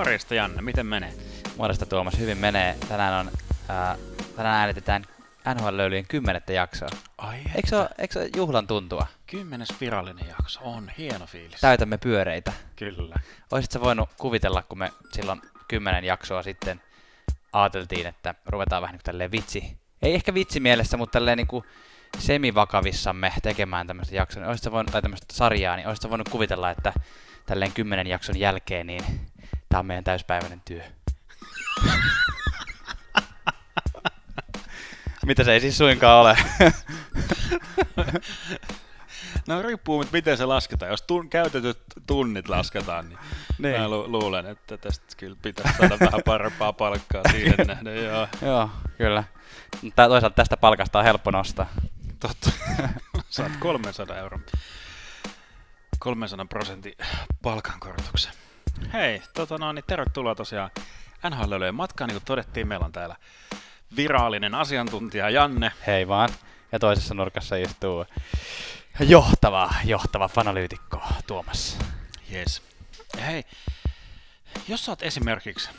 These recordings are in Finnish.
Morjesta Janne, miten menee? Morjesta Tuomas, hyvin menee. Tänään, on, ää, tänään äänitetään NHL-löylyjen kymmenettä jaksoa. Ai Eikö se, ole, eikö se ole juhlan tuntua? Kymmenes virallinen jakso, on hieno fiilis. Täytämme pyöreitä. Kyllä. Olisitko voinut kuvitella, kun me silloin kymmenen jaksoa sitten ajateltiin, että ruvetaan vähän niin kuin tälleen vitsi, ei ehkä vitsi mielessä, mutta tälleen niin kuin semivakavissamme tekemään tämmöistä jaksoa, niin voinut, tai tämmöistä sarjaa, niin olisitko voinut kuvitella, että tälleen kymmenen jakson jälkeen, niin tämä on meidän täyspäiväinen työ. Mitä se ei siis suinkaan ole. No riippuu, mutta miten se lasketaan. Jos tun- käytetyt tunnit lasketaan, niin, Niin. mä lu- luulen, että tästä kyllä pitäisi saada vähän parempaa palkkaa siihen nähden. Joo, Joo, kyllä. Tää, toisaalta tästä palkasta on helppo nostaa. totta. Saat 300 euron, 300 prosentin palkankorotuksen. Hei, tota no, niin tervetuloa tosiaan nhl matkaan. Niin kuin todettiin, meillä on täällä virallinen asiantuntija Janne. Hei vaan. Ja toisessa nurkassa istuu johtava, johtava fanalyytikko Tuomas. Yes. Hei, jos sä oot esimerkiksi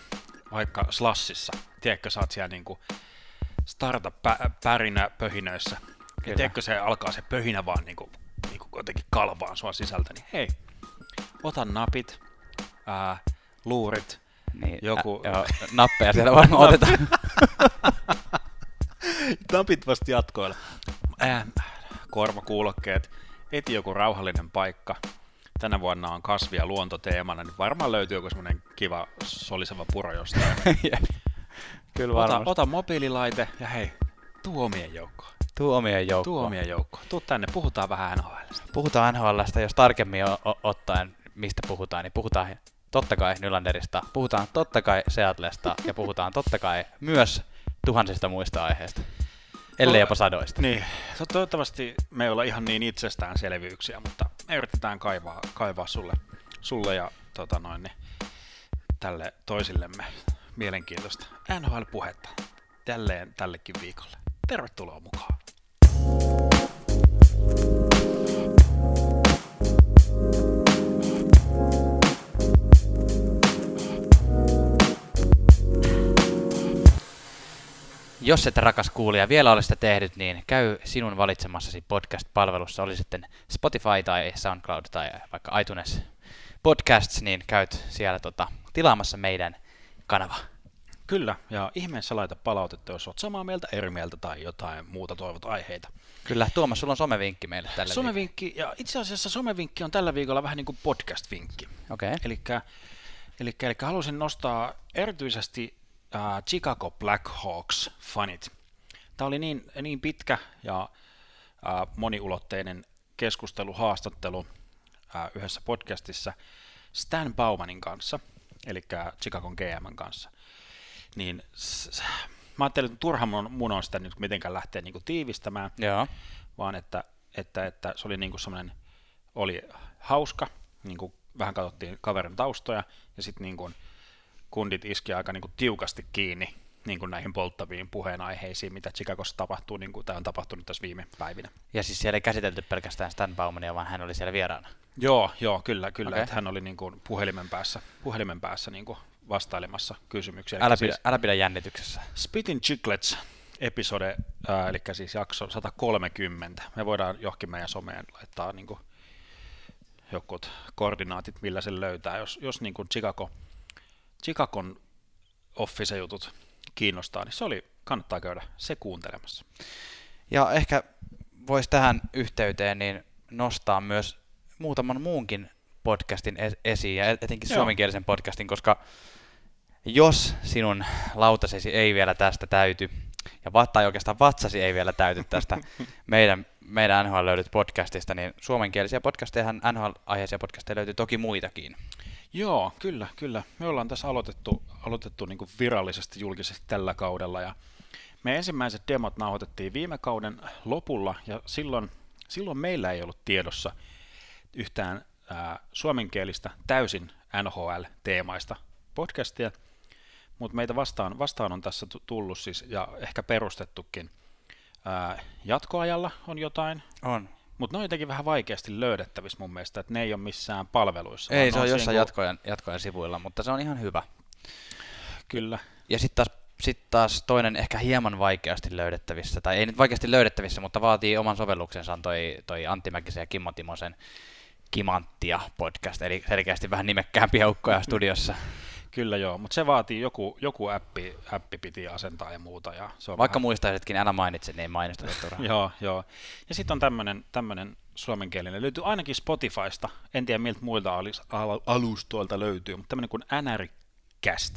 vaikka Slashissa, tiedätkö, sä oot siellä niinku startup-pärinä pöhinöissä, ja tiedätkö, se alkaa se pöhinä vaan niinku, niinku jotenkin kalvaan sua sisältä, niin hei, ota napit, ää, luurit, Niin, Joku- Ä, joo, nappeja siellä varmaan otetaan. napit vasta jatkoilla, ää, korvakuulokkeet, eti joku rauhallinen paikka, tänä vuonna on kasvi- ja luontoteemana, niin varmaan löytyy joku semmoinen kiva soliseva puro jostain. Kyllä Ota, varmasti. ota mobiililaite ja hei, tuu omien joukkoon. Tuu omien Tuu joukkoon. omien joukkoon. Tuu tänne, puhutaan vähän NHLstä. Puhutaan NHLstä, jos tarkemmin o- o- ottaen, mistä puhutaan, niin puhutaan totta kai Nylanderista, puhutaan totta kai Seatlesta ja puhutaan totta kai myös tuhansista muista aiheista. Ellei jopa sadoista. Niin, to- toivottavasti me ei olla ihan niin itsestäänselvyyksiä, mutta me yritetään kaivaa, kaivaa sulle, sulle ja tota noin, niin, tälle toisillemme mielenkiintoista NHL-puhetta tälleen tällekin viikolle. Tervetuloa mukaan. Jos et rakas kuulija vielä ole sitä tehnyt, niin käy sinun valitsemassasi podcast-palvelussa, oli sitten Spotify tai SoundCloud tai vaikka iTunes Podcasts, niin käyt siellä tota, tilaamassa meidän kanava. Kyllä, ja ihmeessä laita palautetta, jos oot samaa mieltä, eri mieltä tai jotain muuta toivot aiheita. Kyllä, Tuomas, sulla on somevinkki meille tällä viikolla. Somevinkki, ja itse asiassa somevinkki on tällä viikolla vähän niin kuin podcast-vinkki. Okei. Eli eli, eli halusin nostaa erityisesti äh, Chicago Blackhawks fanit. Tämä oli niin, niin pitkä ja äh, moniulotteinen keskustelu, haastattelu äh, yhdessä podcastissa Stan Baumanin kanssa, eli Chicagon GM kanssa. Niin s- s- mä ajattelin, että turha mun, mun on sitä nyt mitenkään lähteä niinku tiivistämään, Joo. vaan että, että, että se oli niinku semmoinen, oli hauska, niinku vähän katsottiin kaverin taustoja, ja sitten niinku kundit iski aika niinku tiukasti kiinni niinku näihin polttaviin puheenaiheisiin, mitä Chicagossa tapahtuu, niinku, tai on tapahtunut tässä viime päivinä. Ja siis siellä ei käsitelty pelkästään Stan Baumania, vaan hän oli siellä vieraana. Joo, joo, kyllä, kyllä, okay. että hän oli niinku puhelimen päässä, puhelimen päässä niinku vastailemassa kysymyksiä. Älä pidä, siis älä pidä jännityksessä. Spitin Chicklets episode, ää, eli siis jakso 130. Me voidaan johonkin meidän someen laittaa niinku jokut koordinaatit, millä se löytää. Jos, jos niinku Chicago, Chicagon office-jutut kiinnostaa, niin se oli, kannattaa käydä se kuuntelemassa. Ja ehkä voisi tähän yhteyteen niin nostaa myös muutaman muunkin podcastin es- esiin, ja et- etenkin Joo. suomenkielisen podcastin, koska jos sinun lautasesi ei vielä tästä täyty, ja tai oikeastaan vatsasi ei vielä täyty tästä meidän, meidän NHL löydyt podcastista, niin suomenkielisiä podcasteja, NHL-aiheisia podcasteja löytyy toki muitakin. Joo, kyllä, kyllä. Me ollaan tässä aloitettu, aloitettu niin virallisesti julkisesti tällä kaudella ja me ensimmäiset demot nauhoitettiin viime kauden lopulla ja silloin, silloin meillä ei ollut tiedossa yhtään ää, suomenkielistä täysin NHL-teemaista podcastia, mutta meitä vastaan, vastaan on tässä tu- tullut siis ja ehkä perustettukin ää, jatkoajalla on jotain, On. Mutta ne on jotenkin vähän vaikeasti löydettävissä mun mielestä, että ne ei ole missään palveluissa. Ei, se on jossain kun- jatkojen, jatkojen sivuilla, mutta se on ihan hyvä. Kyllä. Ja sitten taas, sit taas toinen ehkä hieman vaikeasti löydettävissä, tai ei nyt vaikeasti löydettävissä, mutta vaatii oman sovelluksensa on toi, toi Antti Mäkisen ja Kimmo Timosen Kimanttia podcast, eli selkeästi vähän nimekkäämpiä ukkoja studiossa. Kyllä joo, mutta se vaatii joku, joku appi, appi piti asentaa ja muuta. Ja se on Vaikka vähän... muistaisitkin, älä mainitse, niin ei turhaan. Joo, joo. Ja sitten on tämmöinen tämmönen suomenkielinen, löytyy ainakin Spotifysta, en tiedä miltä muilta alustoilta löytyy, mutta tämmöinen kuin NRCast.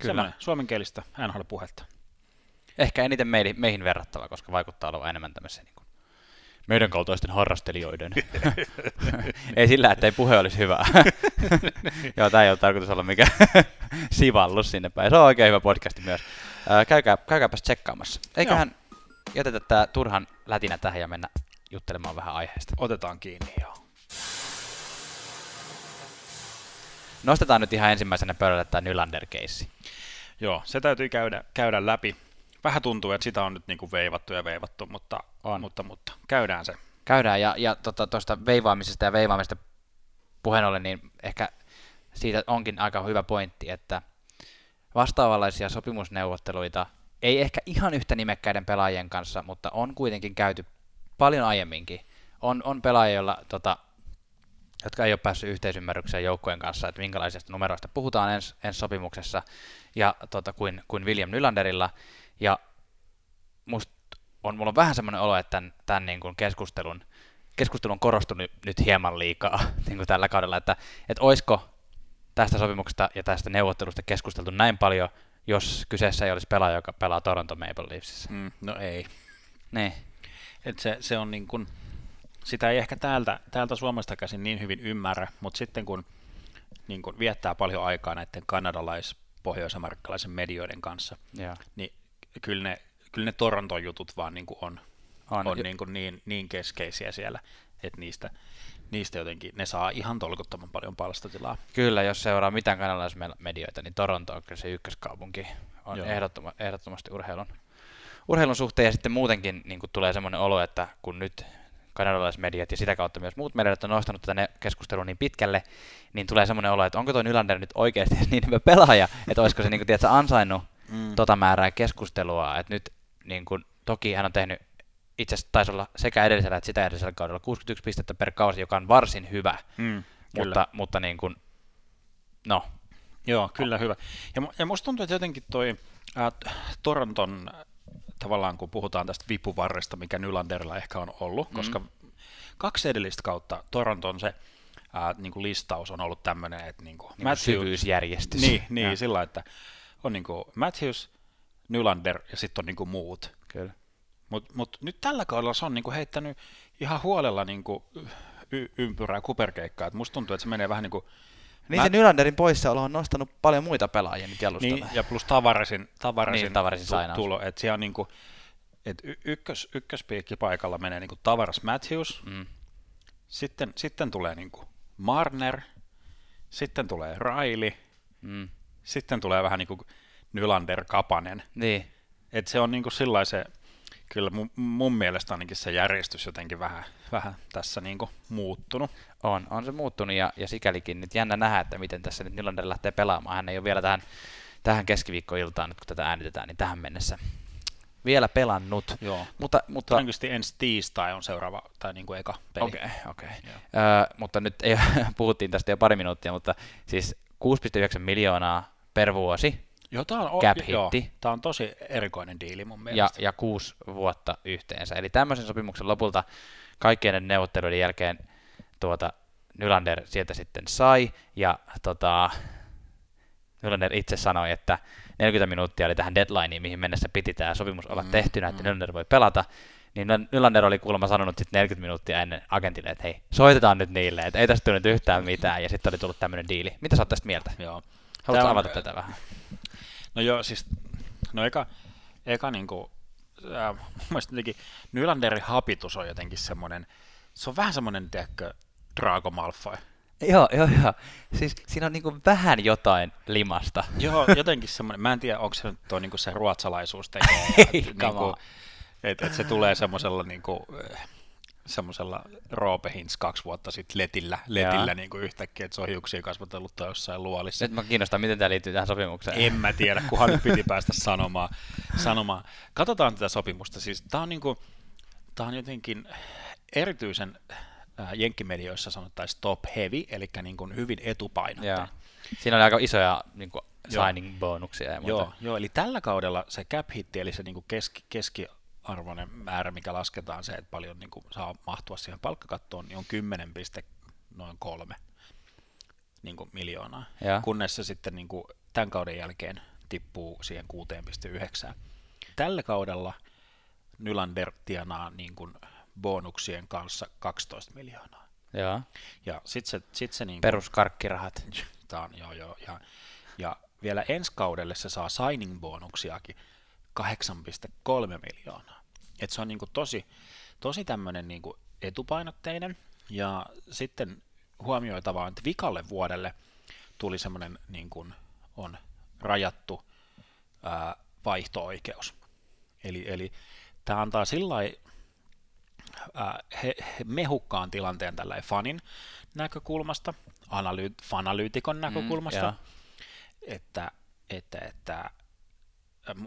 Kyllä. Semmoinen suomenkielistä NHL-puhetta. Ehkä eniten meihin, meihin verrattava, koska vaikuttaa olevan enemmän tämmöisiä niin meidän kaltaisten harrastelijoiden. ei sillä, että ei puhe olisi hyvä. Joo, tämä ei ole tarkoitus olla mikään sivallus sinne päin. Se on oikein hyvä podcasti myös. Ää, käykää, käykääpäs tsekkaamassa. Eiköhän jätetä tämä turhan lätinä tähän ja mennä juttelemaan vähän aiheesta. Otetaan kiinni, joo. Nostetaan nyt ihan ensimmäisenä pöydälle tämä Nylander-keissi. Joo, se täytyy käydä, käydä läpi. Vähän tuntuu, että sitä on nyt niinku veivattu ja veivattu, mutta, On. mutta, mutta käydään se. Käydään, ja, ja tuosta tota, veivaamisesta ja veivaamisesta puheen ollen, niin ehkä siitä onkin aika hyvä pointti, että vastaavanlaisia sopimusneuvotteluita ei ehkä ihan yhtä nimekkäiden pelaajien kanssa, mutta on kuitenkin käyty paljon aiemminkin. On, on pelaajia, joilla, tota, jotka ei ole päässyt yhteisymmärrykseen joukkojen kanssa, että minkälaisista numeroista puhutaan ensi, ensi sopimuksessa, ja tota, kuin, kuin William Nylanderilla, ja musta on, mulla on vähän semmoinen olo, että tämän, tämän niin kuin keskustelun, keskustelun on korostunut nyt hieman liikaa niin kuin tällä kaudella, että, että olisiko tästä sopimuksesta ja tästä neuvottelusta keskusteltu näin paljon, jos kyseessä ei olisi pelaaja, joka pelaa Toronto Maple Leafsissä. Mm, no ei. Niin, Et se, se on niin kuin, sitä ei ehkä täältä, täältä Suomesta käsin niin hyvin ymmärrä, mutta sitten kun, niin kun viettää paljon aikaa näiden kanadalais pohjois-amerikkalaisen medioiden kanssa, joo. niin kyllä ne, kyllä ne Toronton jutut vaan niin kuin on, On. on niin, kuin niin, niin keskeisiä siellä, että niistä, niistä jotenkin ne saa ihan tolkuttoman paljon palstatilaa. Kyllä, jos seuraa mitään kanalaismedioita, niin Toronto on kyllä se ykköskaupunki. On Joo. ehdottoma, ehdottomasti urheilun, urheilun suhteen ja sitten muutenkin niin kuin tulee semmoinen olo, että kun nyt kanadalaismediat ja sitä kautta myös muut mediat on nostanut tätä keskustelua niin pitkälle, niin tulee semmoinen olo, että onko tuo Nylander nyt oikeasti niin hyvä pelaaja, että olisiko se niin kuin, tiedätkö, ansainnut Mm. tota määrää keskustelua, että nyt niin kuin, toki hän on tehnyt itse asiassa taisi olla sekä edellisellä että sitä edellisellä kaudella 61 pistettä per kausi, joka on varsin hyvä, Mm, kyllä. mutta, mutta niin kuin, no, Joo, kyllä hyvä. Ja, ja musta tuntuu, että jotenkin toi t- Toronton, äh, tavallaan kun puhutaan tästä vipuvarresta, mikä Nylanderilla ehkä on ollut, mm. koska kaksi edellistä kautta Toronton se ää, niin kuin listaus on ollut tämmöinen, että niin kuin niin kuin syvyysjärjestys. Niin, niin Ja, sillä että on niin kuin Matthews, Nylander ja sitten on niin kuin muut. Kyllä. Mutta mut nyt tällä kaudella se on niinku heittänyt ihan huolella niinku y- ympyrää kuperkeikkaa. Et musta tuntuu, että se menee vähän niin kuin... Niin se Nylanderin poissaolo on nostanut paljon muita pelaajia nyt jalustalle. Niin, ja plus Tavaresin, Tavaresin, Niin, Tavaresin sainaus. tulo. Että siellä on niinku, et y- ykkös, ykköspiikki paikalla menee niinku Tavares Matthews, Mm. sitten, sitten tulee niinku Marner, sitten tulee Riley, Mm. Sitten tulee vähän niinku Nylander Kapanen. Niin. Et se on niinku sillä se, kyllä mun, mun mielestä ainakin se järjestys jotenkin vähän, vähän tässä niinku muuttunut. On, on se muuttunut ja, ja sikälikin nyt jännä nähdä, että miten tässä nyt Nylander lähtee pelaamaan. Hän ei ole vielä tähän, tähän keskiviikkoiltaan, nyt kun tätä äänitetään, niin tähän mennessä vielä pelannut. Joo. Mutta, mutta Todennäköisesti ensi tiistai on seuraava, tai niinku eka peli. Okei, okay, okei. Okay. Öö, mutta nyt ei, puhuttiin tästä jo pari minuuttia, mutta siis 6,9 miljoonaa per vuosi Joo, tää on, Cap joo, tää on tosi erikoinen diili mun ja, mielestä. ja kuusi vuotta yhteensä. Eli tämmöisen sopimuksen lopulta kaikkien neuvotteluiden jälkeen tuota, Nylander sieltä sitten sai, ja tota, Nylander itse sanoi, että 40 minuuttia oli tähän deadlineen, mihin mennessä piti tämä sopimus olla Mm, tehtynä, että mm. Nylander voi pelata, niin Nylander oli kuulemma sanonut sitten 40 minuuttia ennen agentille, että hei, soitetaan nyt niille, että ei tästä tule nyt yhtään mitään, ja sitten oli tullut tämmöinen diili. Mitä sä oot tästä mieltä? Joo. Haluatko avata tätä vähän? No joo, siis, no eka, eka niinku, äh, mun mielestä jotenkin Nylanderin hapitus on jotenkin semmoinen, se on vähän semmoinen, tiedätkö, Drago Malfoy. Joo, joo, joo. Siis siinä on niinku vähän jotain limasta. Joo, jotenkin semmoinen, mä en tiedä, onko se nyt tuo niinku se ruotsalaisuus tekee. Että niinku, on. et, et se tulee semmoisella niinku, äh, semmoisella Roope Hintz kaksi vuotta sitten letillä, letillä niin kuin yhtäkkiä, että se on hiuksia kasvatellut tai jossain luolissa. Nyt mä kiinnostaa, miten tämä liittyy tähän sopimukseen. En mä tiedä, kunhan nyt piti päästä sanomaan. sanomaan. Katsotaan tätä sopimusta. Siis, tämä on, niin kuin, on jotenkin erityisen äh, jenkkimedioissa sanottaisiin top heavy, eli niin kuin hyvin etupainotteinen. Siinä oli aika isoja niin kuin signing-bonuksia ja muuta. Joo, joo, eli tällä kaudella se cap hitti, eli se niin kuin keski, keskiarvoinen määrä, mikä lasketaan se, että paljon niin kuin saa mahtua siihen palkkakattoon, niin on 10, noin kolme niin kuin miljoonaa, ja. kunnes se sitten niin kuin tämän kauden jälkeen tippuu siihen 6,9. Tällä kaudella Nylander tienaa niin kuin bonuksien kanssa 12 miljoonaa. Joo. Ja sit se, sit se niin Peruskarkkirahat. Tämä on, joo, joo. Ja, ja vielä ensi kaudelle se saa signing-bonuksiakin 8,3 miljoonaa. Et se on niin kuin tosi, tosi tämmöinen niin kuin etupainotteinen. Ja sitten huomioitavaa, että vikalle vuodelle tuli semmoinen niin kuin on rajattu ää, vaihto-oikeus. Eli, eli tämä antaa sillä he, he mehukkaan tilanteen tällä fanin näkökulmasta, analyt, fanalyytikon mm, näkökulmasta, mm, että, että, että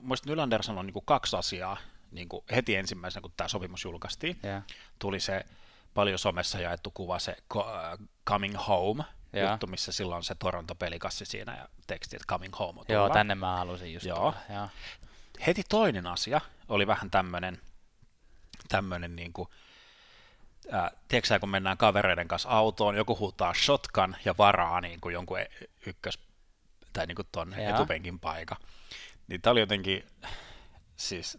Mielestäni Nylander sanoi niin kuin kaksi asiaa niin kuin heti ensimmäisenä, kun tämä sopimus julkaistiin. Yeah. Tuli se paljon somessa jaettu kuva, se Coming Home, yeah. juttu, missä silloin se Toronto-pelikassi siinä ja teksti, että Coming Home. Tullaan. Joo, tänne mä halusin just Joo. Tulla. Heti toinen asia oli vähän tämmöinen, tämmöinen niin kuin, ää, tiedätkö kun mennään kavereiden kanssa autoon, joku huutaa shotgun ja varaa niin kuin jonkun e- ykkös, tai niin kuin ton etupenkin paikka. Niin tämä oli jotenkin, siis,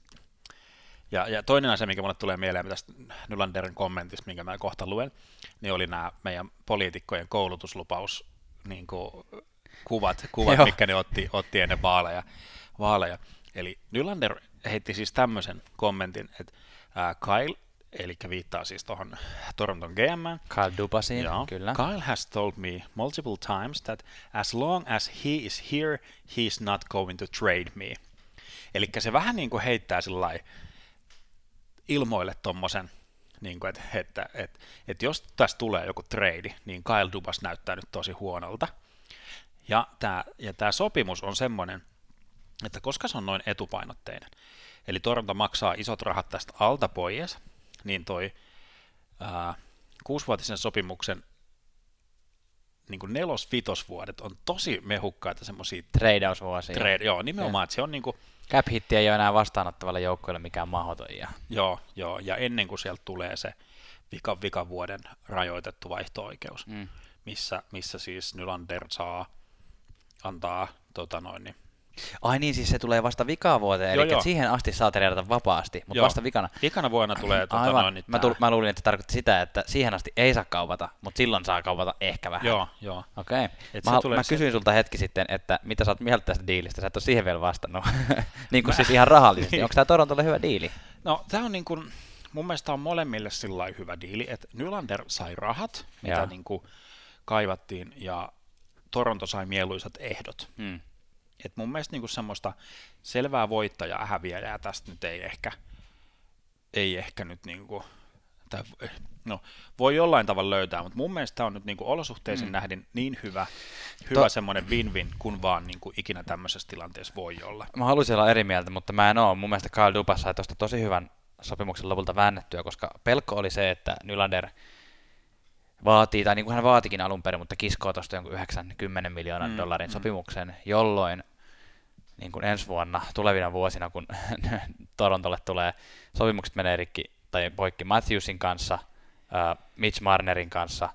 ja, ja toinen asia, mikä mulle tulee mieleen tästä Nylanderin kommentista, minkä mä kohta luen, niin oli nämä meidän poliitikkojen koulutuslupaus niin kuin, kuvat, kuvat mitkä ne otti, otti ennen vaaleja, vaaleja. Eli Nylander heitti siis tämmöisen kommentin, että Kyle eli viittaa siis tuohon Toronton GM. Kyle Dubasiin, Joo. kyllä. Kyle has told me multiple times that as long as he is here, he is not going to trade me. Eli se vähän niin kuin heittää sillai ilmoille tommosen, niin kuin, että, että, että, että jos tässä tulee joku trade, niin Kyle Dubas näyttää nyt tosi huonolta. Ja tämä, ja tämä sopimus on semmoinen, että koska se on noin etupainotteinen, eli Toronto maksaa isot rahat tästä alta pois, niin toi ää, kuusivuotisen sopimuksen niin kuin nelos-vitosvuodet on tosi mehukkaita semmoisia... Treidausvuosia. Trade, joo, nimenomaan, että se on niin kuin... cap ei ole enää vastaanottavalle joukkueelle mikään mahdoton. Ja... Joo, joo, ja ennen kuin sieltä tulee se vika, vikavuoden rajoitettu vaihto-oikeus, mm. missä, missä siis Nylander saa antaa tota noin, niin Ai niin, siis se tulee vasta vikavuoteen, joo, eli joo. siihen asti saa treenata vapaasti, mutta joo. vasta vikana. Vikana vuonna tulee tuota Aivan. noin, mä, tull, mä luulin, että tarkoitti sitä, että siihen asti ei saa kaupata, mutta silloin saa kaupata ehkä vähän. Joo, joo. Okei. Okay. Mä, mä kysyin se... sulta hetki sitten, että mitä sä oot mieltä tästä diilistä, sä et ole siihen vielä vastannut. niin kuin mä... siis ihan rahallisesti. niin. Onko tämä Torontolle hyvä diili? No, tämä on niin kuin, mun mielestä on molemmille sillä hyvä diili, että Nylander sai rahat, mitä niin kuin kaivattiin, ja Toronto sai mieluisat ehdot. Hmm. Et mun mielestä niinku semmoista selvää voittajaa häviäjää tästä nyt ei ehkä, ei ehkä nyt niinku, tai, no, voi jollain tavalla löytää, mutta mun mielestä tämä on nyt niinku olosuhteisiin mm. nähden niin hyvä, hyvä to- semmoinen win-win, kun vaan niinku ikinä tämmöisessä tilanteessa voi olla. Mä haluaisin olla eri mieltä, mutta mä en ole. Mun mielestä Kyle Dubas sai tuosta tosi hyvän sopimuksen lopulta väännettyä, koska pelko oli se, että Nylander – vaatii, tai niin kuin hän vaatikin alun perin, mutta kiskoo tuosta jonkun 90 miljoonan mm, dollarin mm. sopimuksen, jolloin niin kuin ensi vuonna, tulevina vuosina, kun Torontolle tulee, sopimukset menee rikki tai poikki Matthewsin kanssa, uh, Mitch Marnerin kanssa,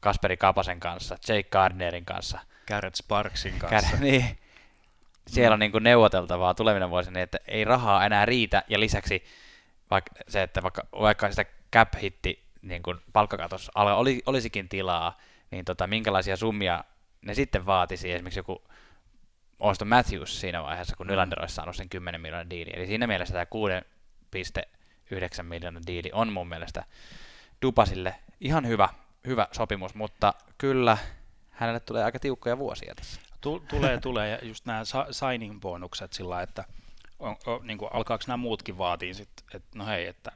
Kasperi Kapasen kanssa, Jake Gardnerin kanssa. Garrett Sparksin kanssa. Kär, niin. Siellä on niin kuin neuvoteltavaa tulevina vuosina, että ei rahaa enää riitä, ja lisäksi vaikka se, että vaikka, vaikka sitä cap-hitti niin kuin palkkakatos oli, olisikin tilaa, niin tota, minkälaisia summia ne sitten vaatisi, esimerkiksi joku Auston Matthews siinä vaiheessa, kun. Nylander olisi saanut sen 10 miljoonan diili. Eli siinä mielessä tämä 6,9 miljoonan diili on mun mielestä Dupasille ihan hyvä, hyvä sopimus, mutta kyllä hänelle tulee aika tiukkoja vuosia tässä. Tulee, tulee, ja just nämä signing-bonukset sillä että on, on, niin kuin, alkaako nämä muutkin vaatii sitten, että no hei, että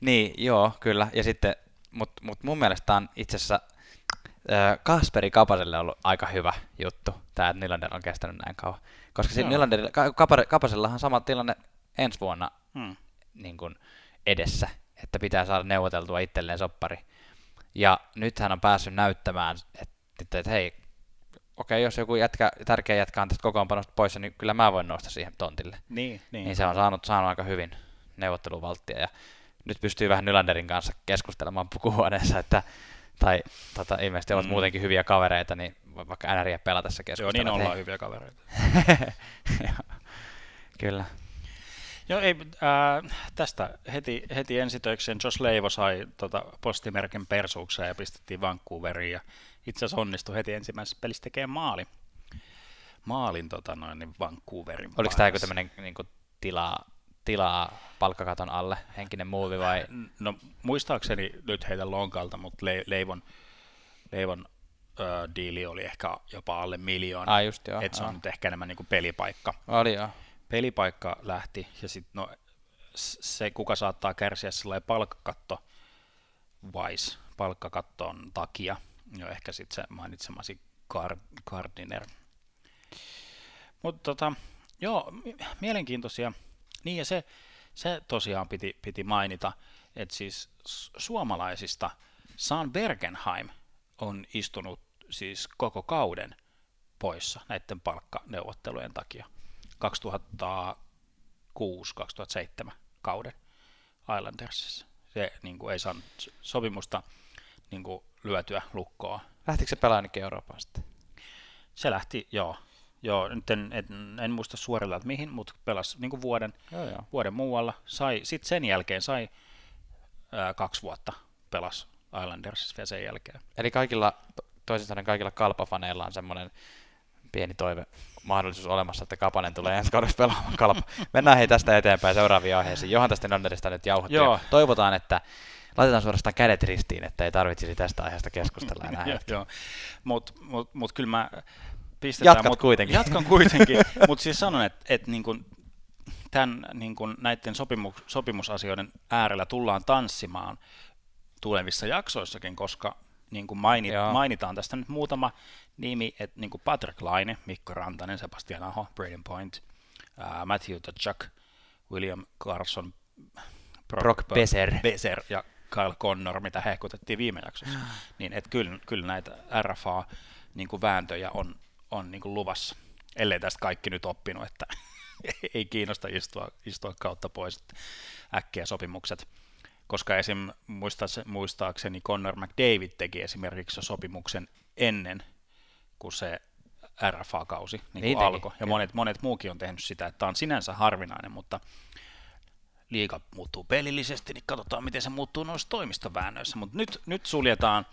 Niin, joo, kyllä. Ja sitten, mutta mut mun mielestä on itse asiassa Kasperi Kapaselle ollut aika hyvä juttu, tämä, että Nylander on kestänyt näin kauan. Koska siinä Nylander, Kapasellahan sama tilanne ensi vuonna hmm. niin kuin edessä, että pitää saada neuvoteltua itselleen soppari. Ja nyt hän on päässyt näyttämään, että, että, että hei, okei, jos joku jätkä, tärkeä jätkä on tästä kokoonpanosta pois, niin kyllä mä voin nousta siihen tontille. Niin, niin. niin se on saanut, saanut aika hyvin neuvotteluvalttia. Ja nyt pystyy vähän Nylanderin kanssa keskustelemaan pukuhuoneessa, että tai tota, ilmeisesti ovat mm. muutenkin hyviä kavereita, niin vaikka NRJ pelatessa keskustella. Joo, niin ollaan hei. hyviä kavereita. Kyllä. Joo, ei, äh, tästä heti, heti ensitöikseen Josh Leivo sai tota, postimerkin persuukseen ja pistettiin Vancouveriin ja itse asiassa onnistui heti ensimmäisessä pelissä tekemään maali. Maalin tota, noin, niin Vancouverin Oliko tämä joku tämmöinen niin tilaa, tilaa palkkakaton alle, henkinen muuvi vai? No muistaakseni nyt heitä lonkalta, mutta Le- Leivon, Leivon ö, diili oli ehkä jopa alle miljoona. Ah, just joo. Et se on nyt ehkä enemmän niin kuin pelipaikka. Oli joo pelipaikka lähti, ja sitten no, se, kuka saattaa kärsiä sellainen palkkakatto wise, palkkakatton takia, jo ehkä sitten se mainitsemasi Gardiner. Mutta tota, joo, mielenkiintoisia. Niin ja se, se tosiaan piti, piti mainita, että siis suomalaisista Saan Bergenheim on istunut siis koko kauden poissa näiden palkkaneuvottelujen takia. 2006-2007 kauden Islandersissa. Se niin kuin, ei saanut sopimusta niin kuin, lyötyä lukkoa. Lähtikö se pelaa Euroopan sitten? Se lähti, joo. Joo, nyt en, en, en muista suorilla, että mihin, mutta pelasi niin kuin vuoden, joo, joo. vuoden muualla. Sai, sitten sen jälkeen sai ää, kaksi vuotta pelas Islandersissa vielä sen jälkeen. Eli kaikilla, toisin sanoen kaikilla kalpafaneilla on semmoinen pieni toive mahdollisuus olemassa, että Kapanen tulee ensi kaudessa pelaamaan kalpa. Mennään hei tästä eteenpäin seuraaviin aiheisiin. Johan tästä Nonnerista nyt jauhottu. Joo. Toivotaan, että laitetaan suorastaan kädet ristiin, että ei tarvitsisi tästä aiheesta keskustella enää. Joo, mutta mut, mut kyllä mä pistetään. Jatkat mut, kuitenkin. Jatkan kuitenkin, mutta siis sanon, että et niin kun tämän niin näiden sopimu, sopimusasioiden äärellä tullaan tanssimaan tulevissa jaksoissakin, koska niin kuin mainit, mainitaan tästä nyt muutama nimi, että niin kuin Patrick Laine, Mikko Rantanen, Sebastian Aho, Braden Point, uh, Matthew Tkachuk, William Carson, Brock, Brock Beser. Beser ja Kyle Connor, mitä hehkutettiin viime jaksossa, niin että kyllä, kyllä näitä RFA niin kuin vääntöjä on, on niin kuin luvassa, ellei tästä kaikki nyt oppinut, että ei kiinnosta istua, istua kautta pois, että äkkiä sopimukset koska esim. muistaakseni Connor McDavid teki esimerkiksi sopimuksen ennen kuin se RFA-kausi niin niin alkoi. Ja monet, monet muukin on tehnyt sitä, että tämä on sinänsä harvinainen, mutta liiga muuttuu pelillisesti, niin katsotaan, miten se muuttuu noissa toimistoväännöissä. Mutta nyt, nyt suljetaan,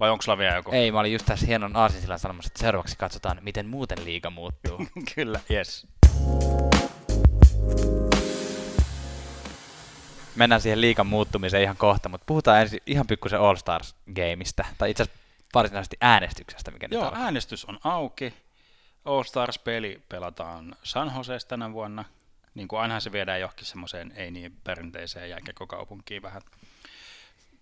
vai onko sulla vielä joku? Ei, mä olin just tässä hienon aasinsillan sanomassa, että seuraavaksi katsotaan, miten muuten liiga muuttuu. Kyllä, yes. Mennään siihen liikan muuttumiseen ihan kohta, mutta puhutaan ensin ihan pikkusen All Stars-gameista, tai itse asiassa varsinaisesti äänestyksestä, mikä Joo, nyt alkaa. äänestys on auki. All Stars-peli pelataan San Jose tänä vuonna. Niin kuin ainahan se viedään johonkin semmoiseen ei niin perinteiseen jääkekokaupunkiin vähän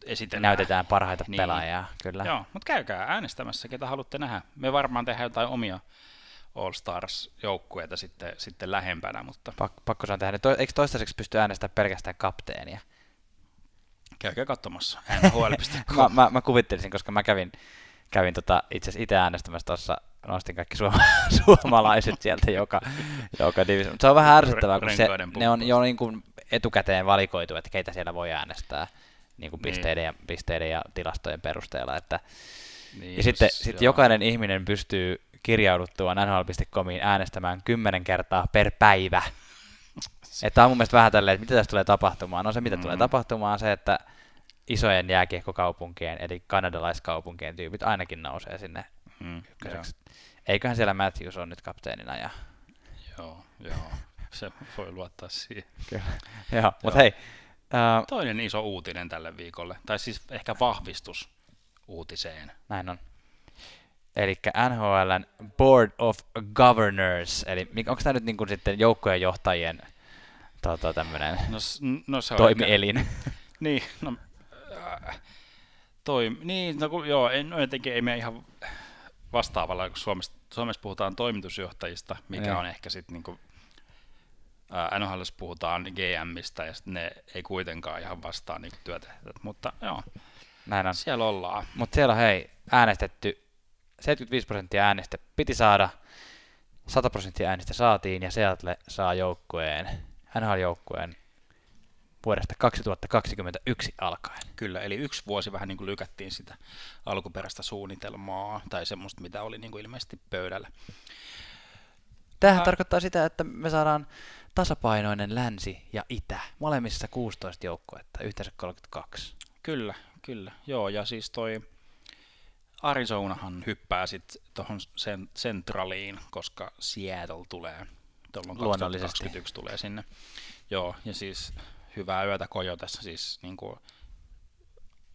esitellään. Näytetään parhaita niin. pelaajia, kyllä. Joo, mutta käykää äänestämässä, ketä haluatte nähdä. Me varmaan tehdään jotain omia All Stars-joukkueita sitten, sitten lähempänä. Mutta... Pak- pakko sanoa tehdä. Eikö toistaiseksi pysty äänestämään pelkästään kapteenia? Käykää katsomassa. mä, mä, mä, kuvittelisin, koska mä kävin, kävin tota, itse asiassa itse äänestämässä tuossa, nostin kaikki suoma, suomalaiset sieltä joka, joka division. Se on vähän ärsyttävää, kun se, ne on jo niin kuin etukäteen valikoitu, että keitä siellä voi äänestää niin kuin pisteiden, niin. ja, pisteiden ja tilastojen perusteella. Että, niin, ja sitten sit jokainen ihminen pystyy kirjauduttua nhl.comiin äänestämään kymmenen kertaa per päivä. Että on mun mielestä vähän tälleen, että mitä tässä tulee tapahtumaan. No se, mitä mm. tulee tapahtumaan, on se, että isojen jääkiekkokaupunkien, eli kanadalaiskaupunkien tyypit ainakin nousee sinne mm, Eiköhän siellä Matthews on nyt kapteenina. Ja... Joo, joo. Se voi luottaa siihen. Kyllä. joo, mutta hei. Uh... Toinen iso uutinen tälle viikolle, tai siis ehkä vahvistus uutiseen. Näin on eli NHLn Board of Governors, eli onko tämä nyt niin kuin sitten joukkojen johtajien tota, tämmöinen no, no se toimielin? Ehkä, Niin, no, äh, toi, niin, no, kun, joo, en, no, jotenkin ei me ihan vastaavalla, kun Suomessa, Suomessa puhutaan toimitusjohtajista, mikä Niin. on ehkä sitten niinku, NHL puhutaan GMistä ja ne ei kuitenkaan ihan vastaa niinku työtehtävät, mutta joo, Näin on. siellä ollaan. Mutta siellä on hei, äänestetty, 75 prosenttia äänestä piti saada, 100 prosenttia äänestä saatiin ja Seattle saa joukkueen, NHL-joukkueen vuodesta 2021 alkaen. Kyllä, eli yksi vuosi vähän niin kuin lykättiin sitä alkuperäistä suunnitelmaa, tai semmoista, mitä oli niin kuin ilmeisesti pöydällä. Tämähän Ah. tarkoittaa sitä, että me saadaan tasapainoinen länsi ja itä, molemmissa 16 joukkuetta, yhteensä 32. Kyllä, kyllä. Joo, ja siis toi Arizonahan hyppää sitten tuohon sen, Centraliin, koska Seattle tulee, tuolloin Luonnollisesti. 2021 tulee sinne. Joo, ja siis hyvää yötä Kojo tässä siis niin kuin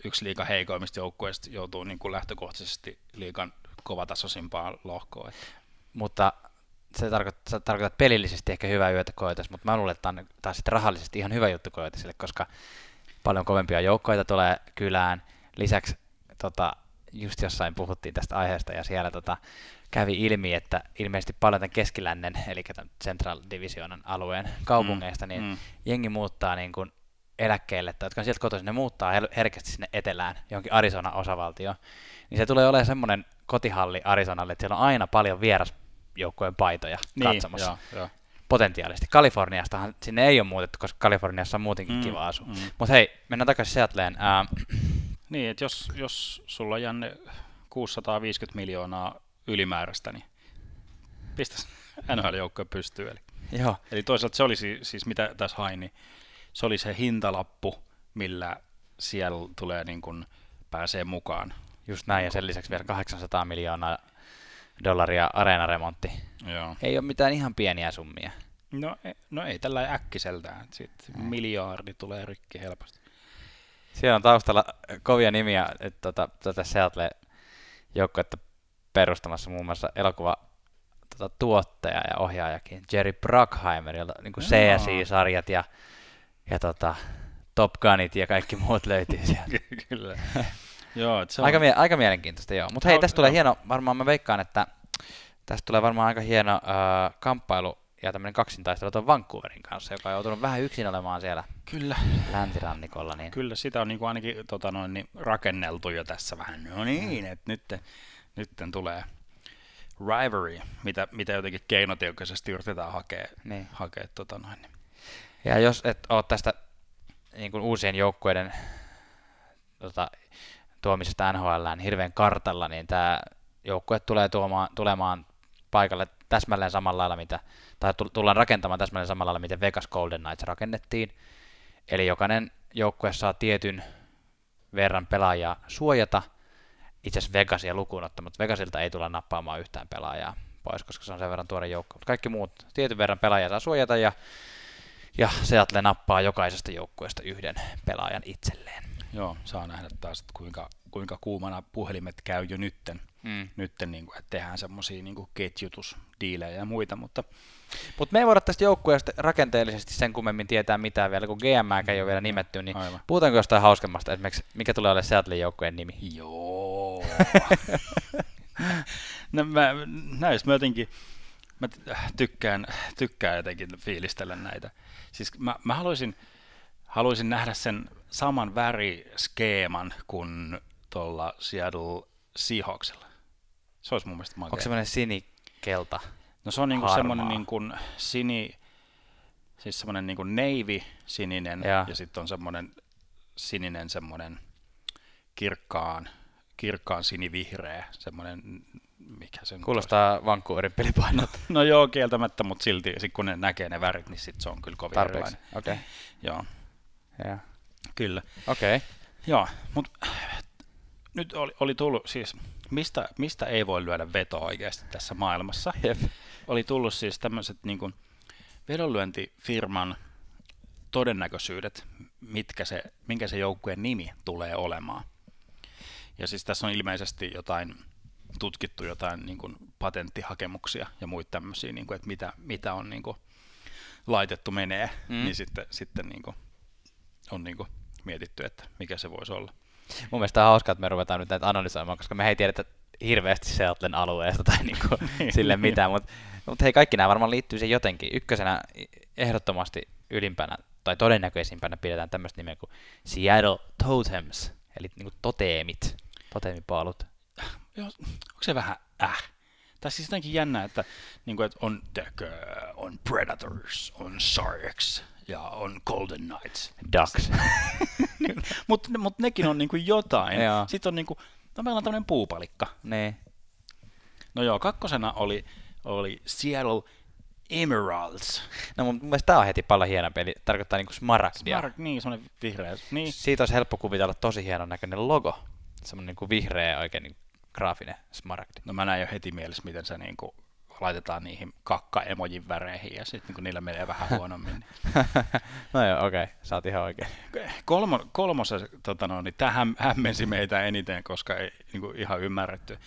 yksi liikan heikoimmista joukkueista joutuu niin kuin lähtökohtaisesti liikan kovatasoisimpaan lohkoon. Mutta se tarkoittaa, tarkoittaa pelillisesti ehkä hyvää yötä koitas, mutta mä luulen, että tämä on taas sitten rahallisesti ihan hyvä juttu koitasille, koska paljon kovempia joukkoita tulee kylään. Lisäksi tota, just jossain puhuttiin tästä aiheesta ja siellä tota, kävi ilmi, että ilmeisesti paljon tämän keskilännen, eli tämän Central Divisionan alueen kaupungeista, niin mm. jengi muuttaa niin kuin eläkkeelle, tai jotka on sieltä kotoisin, ne muuttaa herkästi sinne etelään, johonkin Arizona-osavaltioon. Niin se tulee olemaan semmoinen kotihalli Arizonalle, että siellä on aina paljon vierasjoukkojen paitoja katsomassa Niin, joo, joo. potentiaalisesti. Kaliforniastahan sinne ei ole muutettu, koska Kaliforniassa on muutenkin Mm, kiva asua. mm. Mutta hei, mennään takaisin Seattleen. Ää, Niin, että jos, jos sulla on Janne 650 miljoonaa ylimääräistä, niin pistä NHL-joukkoja pystyyn. Eli, joo, eli toisaalta se oli si- siis, mitä tässä hain, niin se oli se hintalappu, millä siellä tulee niin kuin, pääsee mukaan. just näin, ja sen lisäksi vielä 800 miljoonaa dollaria areenaremontti. Joo. Ei ole mitään ihan pieniä summia. No, ei- no ei tällä äkkiseltään, sitten miljardi tulee rikki helposti. Siellä on taustalla kovia nimiä, että tota, tätä Seattle joukkuetta perustamassa muun muassa elokuva tota, tuottaja ja ohjaajakin Jerry Bruckheimer, jolta niin kuin. CSI-sarjat ja, ja tota, Top Gunit ja kaikki muut löytyy sieltä. Kyllä. Joo, se on, Aika, mie- aika mielenkiintoista, joo. Mutta hei, tästä tulee hieno, varmaan mä veikkaan, että tästä tulee varmaan aika hieno äh, kamppailu ja tämmöinen kaksintaistelu tuon Vancouverin kanssa, joka on joutunut vähän yksin olemaan siellä kyllä, länsirannikolla. Niin kyllä sitä on niin kuin ainakin tota noin, niin rakenneltu jo tässä vähän. No niin, että nyt, nyt tulee rivalry, mitä, mitä jotenkin keinotiukkaisesti yritetään hakea, Niin. hakea tota noin. niin. Ja jos et ole tästä niin kuin uusien joukkueiden tota, tuomisesta NHL hirveän kartalla, niin tämä joukkue tulee tuomaan, tulemaan paikalle täsmälleen samalla lailla, mitä, tai tu- tullaan rakentamaan täsmälleen samalla lailla, miten Vegas Golden Knights rakennettiin. Eli jokainen joukkue saa tietyn verran pelaajaa suojata, itse asiassa Vegasia lukuun ottamatta. Vegasilta ei tulla nappaamaan yhtään pelaajaa pois, koska se on sen verran tuore joukko. Mutta kaikki muut tietyn verran pelaajaa saa suojata ja ja Seattle nappaa jokaisesta joukkueesta yhden pelaajan itselleen. Joo, saa nähdä taas, että kuinka, kuinka kuumana puhelimet käy jo nytten. Mm. Nytten, niin kuin, että tehdään semmoisia niin ketjutusdiilejä ja muita, mutta Mutta me ei voida tästä joukkueesta rakenteellisesti sen kummemmin tietää mitään vielä, kun GM ei ole vielä nimetty, niin Aivan. puhutaanko jostain hauskemmasta, esimerkiksi mikä tulee olemaan Seattlein joukkueen nimi? Joo. no mä, näistä mä jotenkin, mä tykkään, tykkään jotenkin fiilistellä näitä. Siis mä, mä haluaisin, haluaisin nähdä sen saman väriskeeman kuin tuolla Seattle Seahawksilla. Se olisi mun mielestä makea. Onko semmoinen sinikelta? No se on niinku semmoinen niinku sini, siis semmoinen niinku navy sininen Jaa. ja sitten on semmoinen sininen semmoinen kirkkaan, kirkkaan sinivihreä, semmoinen, mikä se Kuulostaa Vancouverin pelipainot olisi? No joo, kieltämättä, mutta silti sit kun ne näkee ne värit, niin sit se on kyllä kovin tarpeeksi. erilainen. Okei. Okay. Joo, Yeah. kyllä. Okei. Okay. Joo, mutta nyt oli, oli tullut siis, mistä, mistä ei voi lyödä vetoa oikeasti tässä maailmassa? Jep. oli tullut siis tämmöiset niin kuin vedonlyöntifirman todennäköisyydet, mitkä se, minkä se joukkueen nimi tulee olemaan. Ja siis tässä on ilmeisesti jotain tutkittu jotain niin kuin patenttihakemuksia ja muita tämmöisiä, niin kuin, että mitä, mitä on niin kuin laitettu menee, Mm. mm. niin sitten, sitten niin kuin on niin kuin mietitty, että mikä se voisi olla. Mun mielestä on hauskaa, että me ruvetaan nyt näitä analysoimaan, koska me ei tiedetä hirveästi Seattlen alueesta tai niinku sille mitään, mutta mut hei, kaikki nämä varmaan liittyy siihen jotenkin. Ykkösenä ehdottomasti ylimpänä tai todennäköisimpänä pidetään tämmöistä nimeä kuin Seattle Totems, eli niinku toteemit, toteemipaalut. Joo, onko se vähän äh? Tai siis jotenkin jännä, että, niin kuin, että on, tekö, on Predators, on Sharks ja on Golden Knights. Ducks. Mutta mut nekin on niin kuin jotain. Joo. Sitten on niin kuin, no meillä on tämmöinen puupalikka. niin. No joo, kakkosena oli, oli Seattle Emeralds. No mun mielestä tää on heti paljon hienompi, eli tarkoittaa niinku smaragdia. Smart, niin, semmoinen vihreä. Niin, Siitä olisi helppo kuvitella tosi hienon näköinen logo. Semmoinen niinku vihreä oikein niinku graafinen smaragdi. no mä näin jo heti mielessä, miten se niin kuin laitetaan niihin kakka-emojin väreihin ja sitten niin niillä menee vähän huonommin. no joo, okei, okay. sä oot ihan oikein. Kolmo, kolmosen, tota no, niin tämä häm, hämmensi meitä eniten, koska ei niin kuin ihan ymmärretty.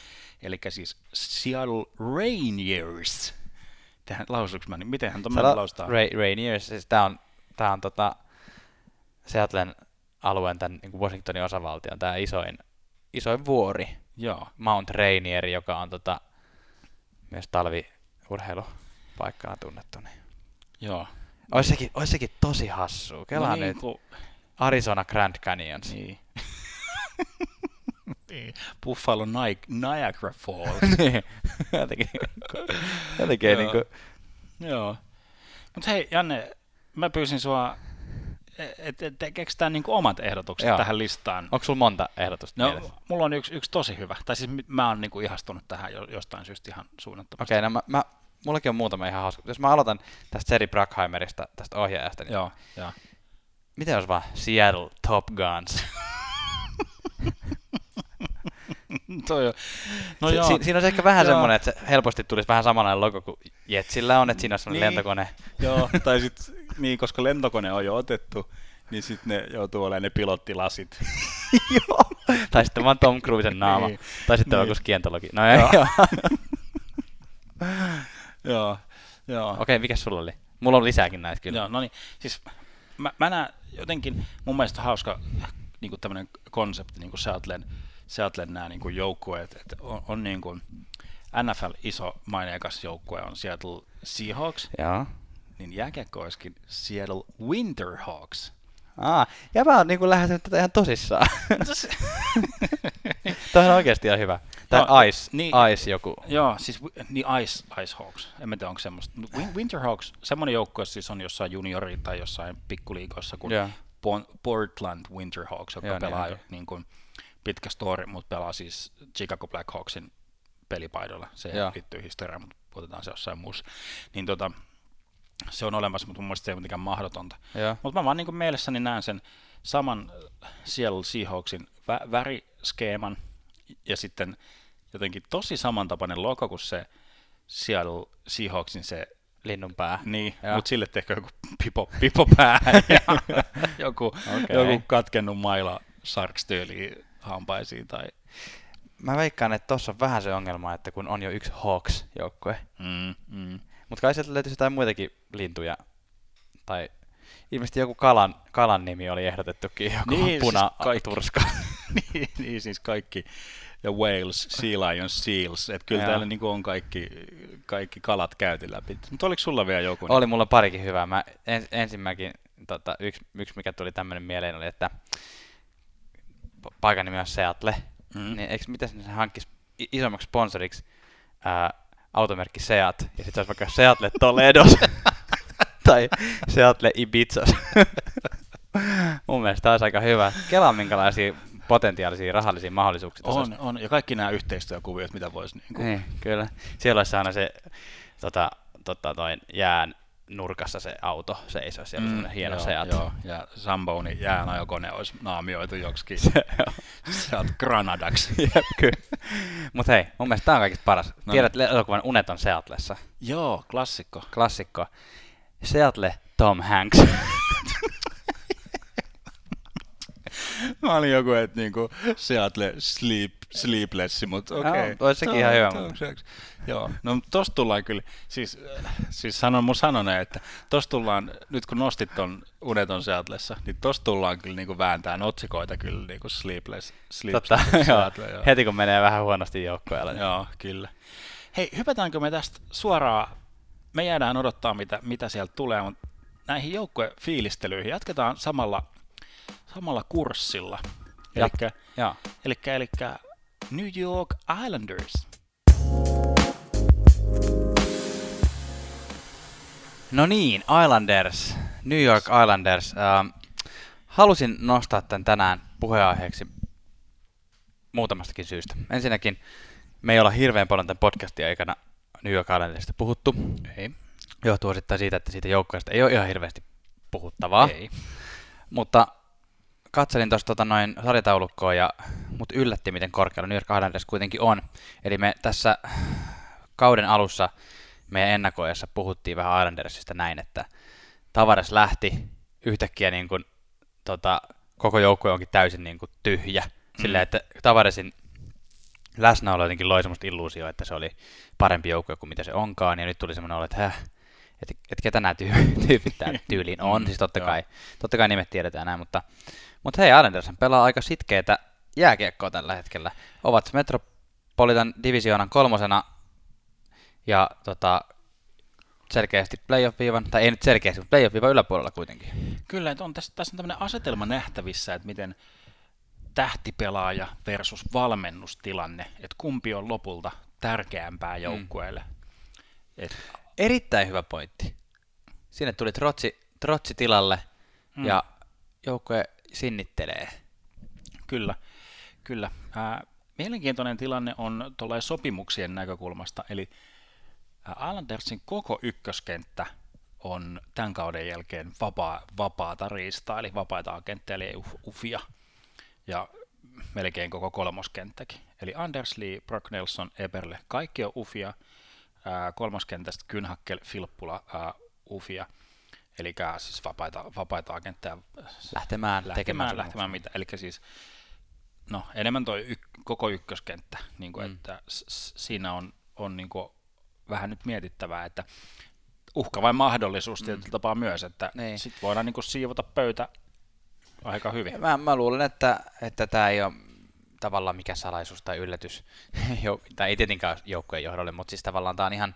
Eli siis Seattle Rainiers. Tähän lausuuko mä, niin mitenhän tuommoinen lausutaan? Ra- Rainiers, siis tää on, tää on tota Seattlen alueen tämän niin Washingtonin osavaltion tää isoin, isoin vuori, Joo. Mount Rainier, joka on tota, myös talviurheilupaikkana tunnettu. Niin. Joo. Ois sekin, ois sekin tosi hassua. Kelaa no nyt. niin, kun, Arizona Grand Canyons. niin. Niin. Buffalo Ni- Niagara Falls. niin. jotenkin, jotenkin Joo. niinku, Joo. Mutta hei, Janne, mä pyysin sua, että et, et, keksitään niinku omat ehdotukset Joo. tähän listaan. onko sulla monta ehdotusta No, mielessä? mulla on yksi, yksi tosi hyvä. Tai siis mä oon niinku ihastunut tähän jo, jostain syystä ihan suunnattomasti. Okei, no mä, mä, mullakin on muutama ihan hauska. Jos mä aloitan tästä Seri Brackheimerista, tästä ohjaajasta, niin Joo, joo. miten olisi vaan Seattle Top Guns? Toi on, no si- joo. si- siinä olisi ehkä vähän Joo. semmoinen, että se helposti tulisi vähän samanlainen logo kuin Jetsillä on, että siinä on semmoinen Niin. lentokone. joo, tai sit, niin, koska lentokone on jo otettu, niin sitten ne joutuu olemaan ne pilottilasit. Joo. tai sitten vaan Tom Cruisen naama. Niin. Tai sitten Niin. joku skientologi. No ei, Joo. joo. joo. Okei, mikä sulla oli? Mulla on lisääkin näitä kyllä. Joo, no niin, siis mä, mä näen jotenkin, mun mielestä on hauska niin tämmöinen konsepti, niin kuin Seattlen, Seattlen nämä niin joukkueet, että on, on niin kuin NFL iso maineikas joukkue on Seattle Seahawks, Joo. niin jääkiekko olisikin Seattle Winterhawks. Aa, ja mä oon niinku lähestynyt tätä ihan tosissaan. Tämä on oikeasti ihan hyvä. Tai No, Ice, niin- Ice joku. Joo, siis niin Ice, Ice Hawks, en mä tiedä onko semmoista. Mut Win- Winterhawks, semmoinen joukkue siis on jossain juniori- tai jossain pikkuliikoissa kuin. Pon- Portland Winterhawks, joka Joo, niin pelaa onkin. niin kuin, pitkä story, mutta pelaa siis Chicago Blackhawksin pelipaidolla. Se Joo. liittyy historiaan, mutta otetaan se jossain muussa. Niin tota, se on olemassa, mutta mun mielestä se ei ole mitenkään mahdotonta. Mutta mä vaan niin mielessäni näen sen saman äh, Seattle Seahawksin vä- väriskeeman ja sitten jotenkin tosi samantapainen logo kuin se Seattle Seahawksin se, Linnun pää. niin, mutta sille tehkö joku pipo, pipo päähän ja joku, Okei. joku katkennut maila Sharks-tyyliin hampaisiin tai Mä veikkaan, että tossa on vähän se ongelma, että kun on jo yksi Hawks-joukkue. mm, mm. Mutta kai sieltä löytyisi jotain muitakin lintuja. Tai ilmeisesti joku kalan, kalan nimi oli ehdotettukin, joku Niin, niin, siis puna turska. niin, niin, siis kaikki ja Wales, Sea Lion, Seals, että kyllä Joo. täällä niinku on kaikki, kaikki kalat käyty läpi. Mutta oliko sulla vielä joku? Oli mulla parikin hyvää. Mä ens, ensimmäkin, tota, yksi, yksi mikä tuli tämmöinen mieleen oli, että paikan nimi on Seattle. Mm. Niin eikö, miten se hankkisi isommaksi sponsoriksi ää, automerkki Seat, ja sitten olisi vaikka Seattle Toledos, tai Seattle Ibizas. Mun mielestä tämä olisi aika hyvä. Kelaa minkälaisia potentiaalisia rahallisia mahdollisuuksia On, on, ja kaikki nämä yhteistyökuviot, mitä voisi niinku, niin, kyllä. Siellä olisi aina se tota, tota, toi jään nurkassa se auto seisoo, siellä mm, hieno joo, Seat. Joo, ja Sambonin jäänajokone olisi naamioitu joksikin Joo. Seat Granadaksi. Jep, kyllä. Mut hei, mun mielestä tää on kaikista paras. No. Tiedät elokuvan Unet on Seatlessa. joo, klassikko. Klassikko. Seattle Tom Hanks. Mä olin joku, että niinku Seattle Sleep, sleeplessi, mutta okei. Okay. olisi sekin ihan hyvä. Joo, no tosta tullaan kyllä, siis, siis sanon mun sanoneen, että tosta tullaan, nyt kun nostit ton Uneton Seatlessa, niin tosta tullaan kyllä niinku vääntään otsikoita kyllä niinku sleepless, sleepless Totta, joo. joo. Heti kun menee vähän huonosti joukkoilla. Niin. Joo, kyllä. Hei, hypätäänkö me tästä suoraan, me jäädään odottaa mitä, mitä sieltä tulee, mutta näihin joukkuefiilistelyihin jatketaan samalla, samalla kurssilla. Elikkä, ja. elikkä, elikkä New York Islanders. No niin, Islanders, New York Islanders. Uh, halusin nostaa tämän tänään puheenaiheeksi muutamastakin syystä. Ensinnäkin me ei olla hirveän paljon tämän podcastin aikana New York Islandersista puhuttu. Ei. Johtuu osittain siitä, että siitä joukkueesta ei ole ihan hirveästi puhuttavaa. Ei. Mutta katselin tuosta tota noin sarjataulukkoa ja mut yllätti, miten korkealla New York Islanders kuitenkin on. Eli me tässä kauden alussa meidän ennakoijassa puhuttiin vähän Islandersista näin, että Tavares lähti yhtäkkiä niin kuin, tota, koko joukkue onkin täysin niin kuin tyhjä. Mm. Silleen, että Tavaresin läsnäolo jotenkin loi semmoista illuusioa, että se oli parempi joukkue kuin mitä se onkaan, ja nyt tuli semmoinen olo, että häh, että, että ketä nämä tyy- tyypit tyyliin on, mm, siis totta kai, totta kai nimet tiedetään näin, mutta, mutta hei, Islanders pelaa aika sitkeitä jääkiekkoa tällä hetkellä. Ovat Metropolitan divisioonan kolmosena ja tota, selkeästi playoff-viivan, tai ei nyt selkeästi, mutta playoff-viivan yläpuolella kuitenkin. Kyllä, että on tässä, tässä on tämmöinen asetelma nähtävissä, että miten tähtipelaaja versus valmennustilanne, että kumpi on lopulta tärkeämpää joukkueelle. Mm. Et... Erittäin hyvä pointti. Sinne tuli trotsi, trotsi tilalle mm. ja joukkue sinnittelee. Kyllä, kyllä. Äh, mielenkiintoinen tilanne on tuolla sopimuksien näkökulmasta, eli Islandersin koko ykköskenttä on tämän kauden jälkeen vapaa, vapaata riistaa, eli vapaita agentteja, eli ufia, ja melkein koko kolmoskenttäkin. Eli Anders Lee, Brock Nelson, Eberle, kaikki on ufia, kolmoskentästä Kynhakkel, Filppula, ää, ufia, eli siis vapaita, vapaita agentteja lähtemään, lähtemään tekemään lähtemään mitä, eli siis no, enemmän toi y- koko ykköskenttä, niin kuin, mm. että s- siinä on, on niin kuin vähän nyt mietittävää, että uhka vai mahdollisuus mm. tietyllä tapaa myös, että niin. sitten voidaan niin kuin siivota pöytä aika hyvin. Mä, mä luulen, että, että tämä ei ole tavallaan mikä salaisuus tai yllätys, tai ei tietenkään joukkojen johdolle, mutta siis tavallaan tämä on ihan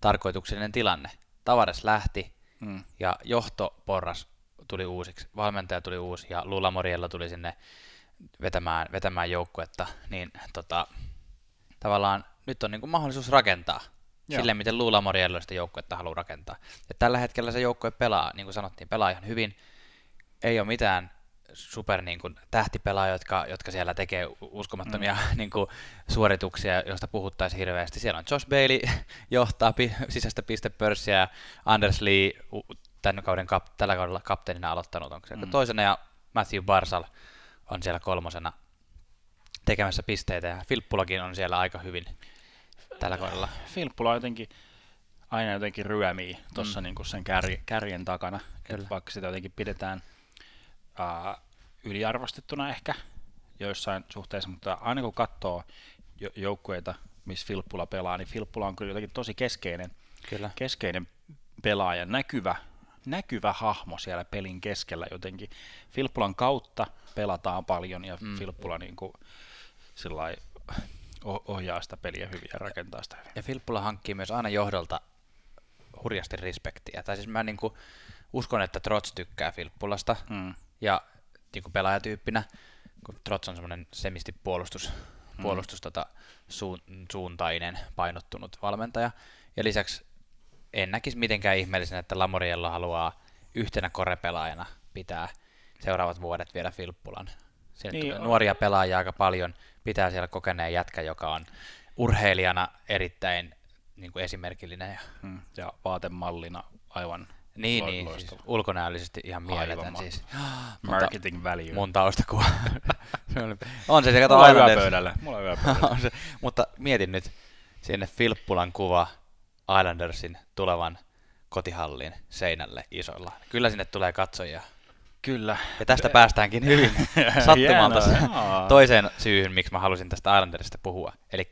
tarkoituksellinen tilanne. Tavares lähti mm. ja johtoporras tuli uusiksi, valmentaja tuli uusi ja Lula Moriella tuli sinne vetämään, vetämään joukkuetta, niin tota, tavallaan nyt on niin kuin mahdollisuus rakentaa Joo. sille, miten Lula Moriello sitä joukkuetta haluaa rakentaa. Ja tällä hetkellä se joukkue pelaa, niin kuin sanottiin, pelaa ihan hyvin. Ei ole mitään super niin kuin, tähtipelaajia, jotka, jotka siellä tekee uskomattomia mm. niin kuin, suorituksia, joista puhuttaisiin hirveästi. Siellä on Josh Bailey, johtaa pi- sisäistä pistepörssiä, Anders Lee tämän kauden kap- tällä kaudella kapteenina aloittanut, onko se mm. toisena, ja Matthew Barsal on siellä kolmosena tekemässä pisteitä, ja Filppulakin on siellä aika hyvin tällä kaudella. Filppula jotenkin aina jotenkin ryömii tuossa mm. niin sen kär, kärjen takana, että vaikka sitä jotenkin pidetään uh, yliarvostettuna ehkä joissain suhteissa, mutta aina kun katsoo joukkueita, missä Filppula pelaa, niin Filppula on kyllä jotenkin tosi keskeinen, kyllä. keskeinen pelaaja, näkyvä, näkyvä hahmo siellä pelin keskellä jotenkin. Filppulan kautta pelataan paljon ja mm. Filppula niin kuin, ohjaa sitä peliä hyvin ja rakentaa sitä hyvin. Ja Filppula hankkii myös aina johdolta hurjasti respektiä. Tai siis mä niin kuin uskon, että Trots tykkää Filppulasta mm. Ja niin kuin pelaajatyyppinä, kun Trots on semmoinen semisti puolustus, mm. puolustus tota, suun, suuntainen, painottunut valmentaja. Ja lisäksi en näkisi mitenkään ihmeellisenä, että Lamoriello haluaa yhtenä korepelaajana pitää seuraavat vuodet vielä Filppulan. Siinä niin, nuoria pelaajia aika paljon, pitää siellä kokeneen jätkä, joka on urheilijana erittäin niin kuin esimerkillinen. Ja, hmm, ja vaatemallina aivan niin, lo- niin siis ulkonäöllisesti ihan mieletön. Siis. Marketing value. Mun taustakuva. on se, se kato aina. Mulla pöydällä. Mulla on pöydällä. se, mutta mietin nyt sinne Filppulan kuva Islandersin tulevan kotihallin seinälle isolla. Kyllä sinne tulee katsojia. Kyllä. Ja tästä päästäänkin hyvin sattumalta Hienoa. toiseen syyhyn, miksi mä halusin tästä Islandersista puhua. Eli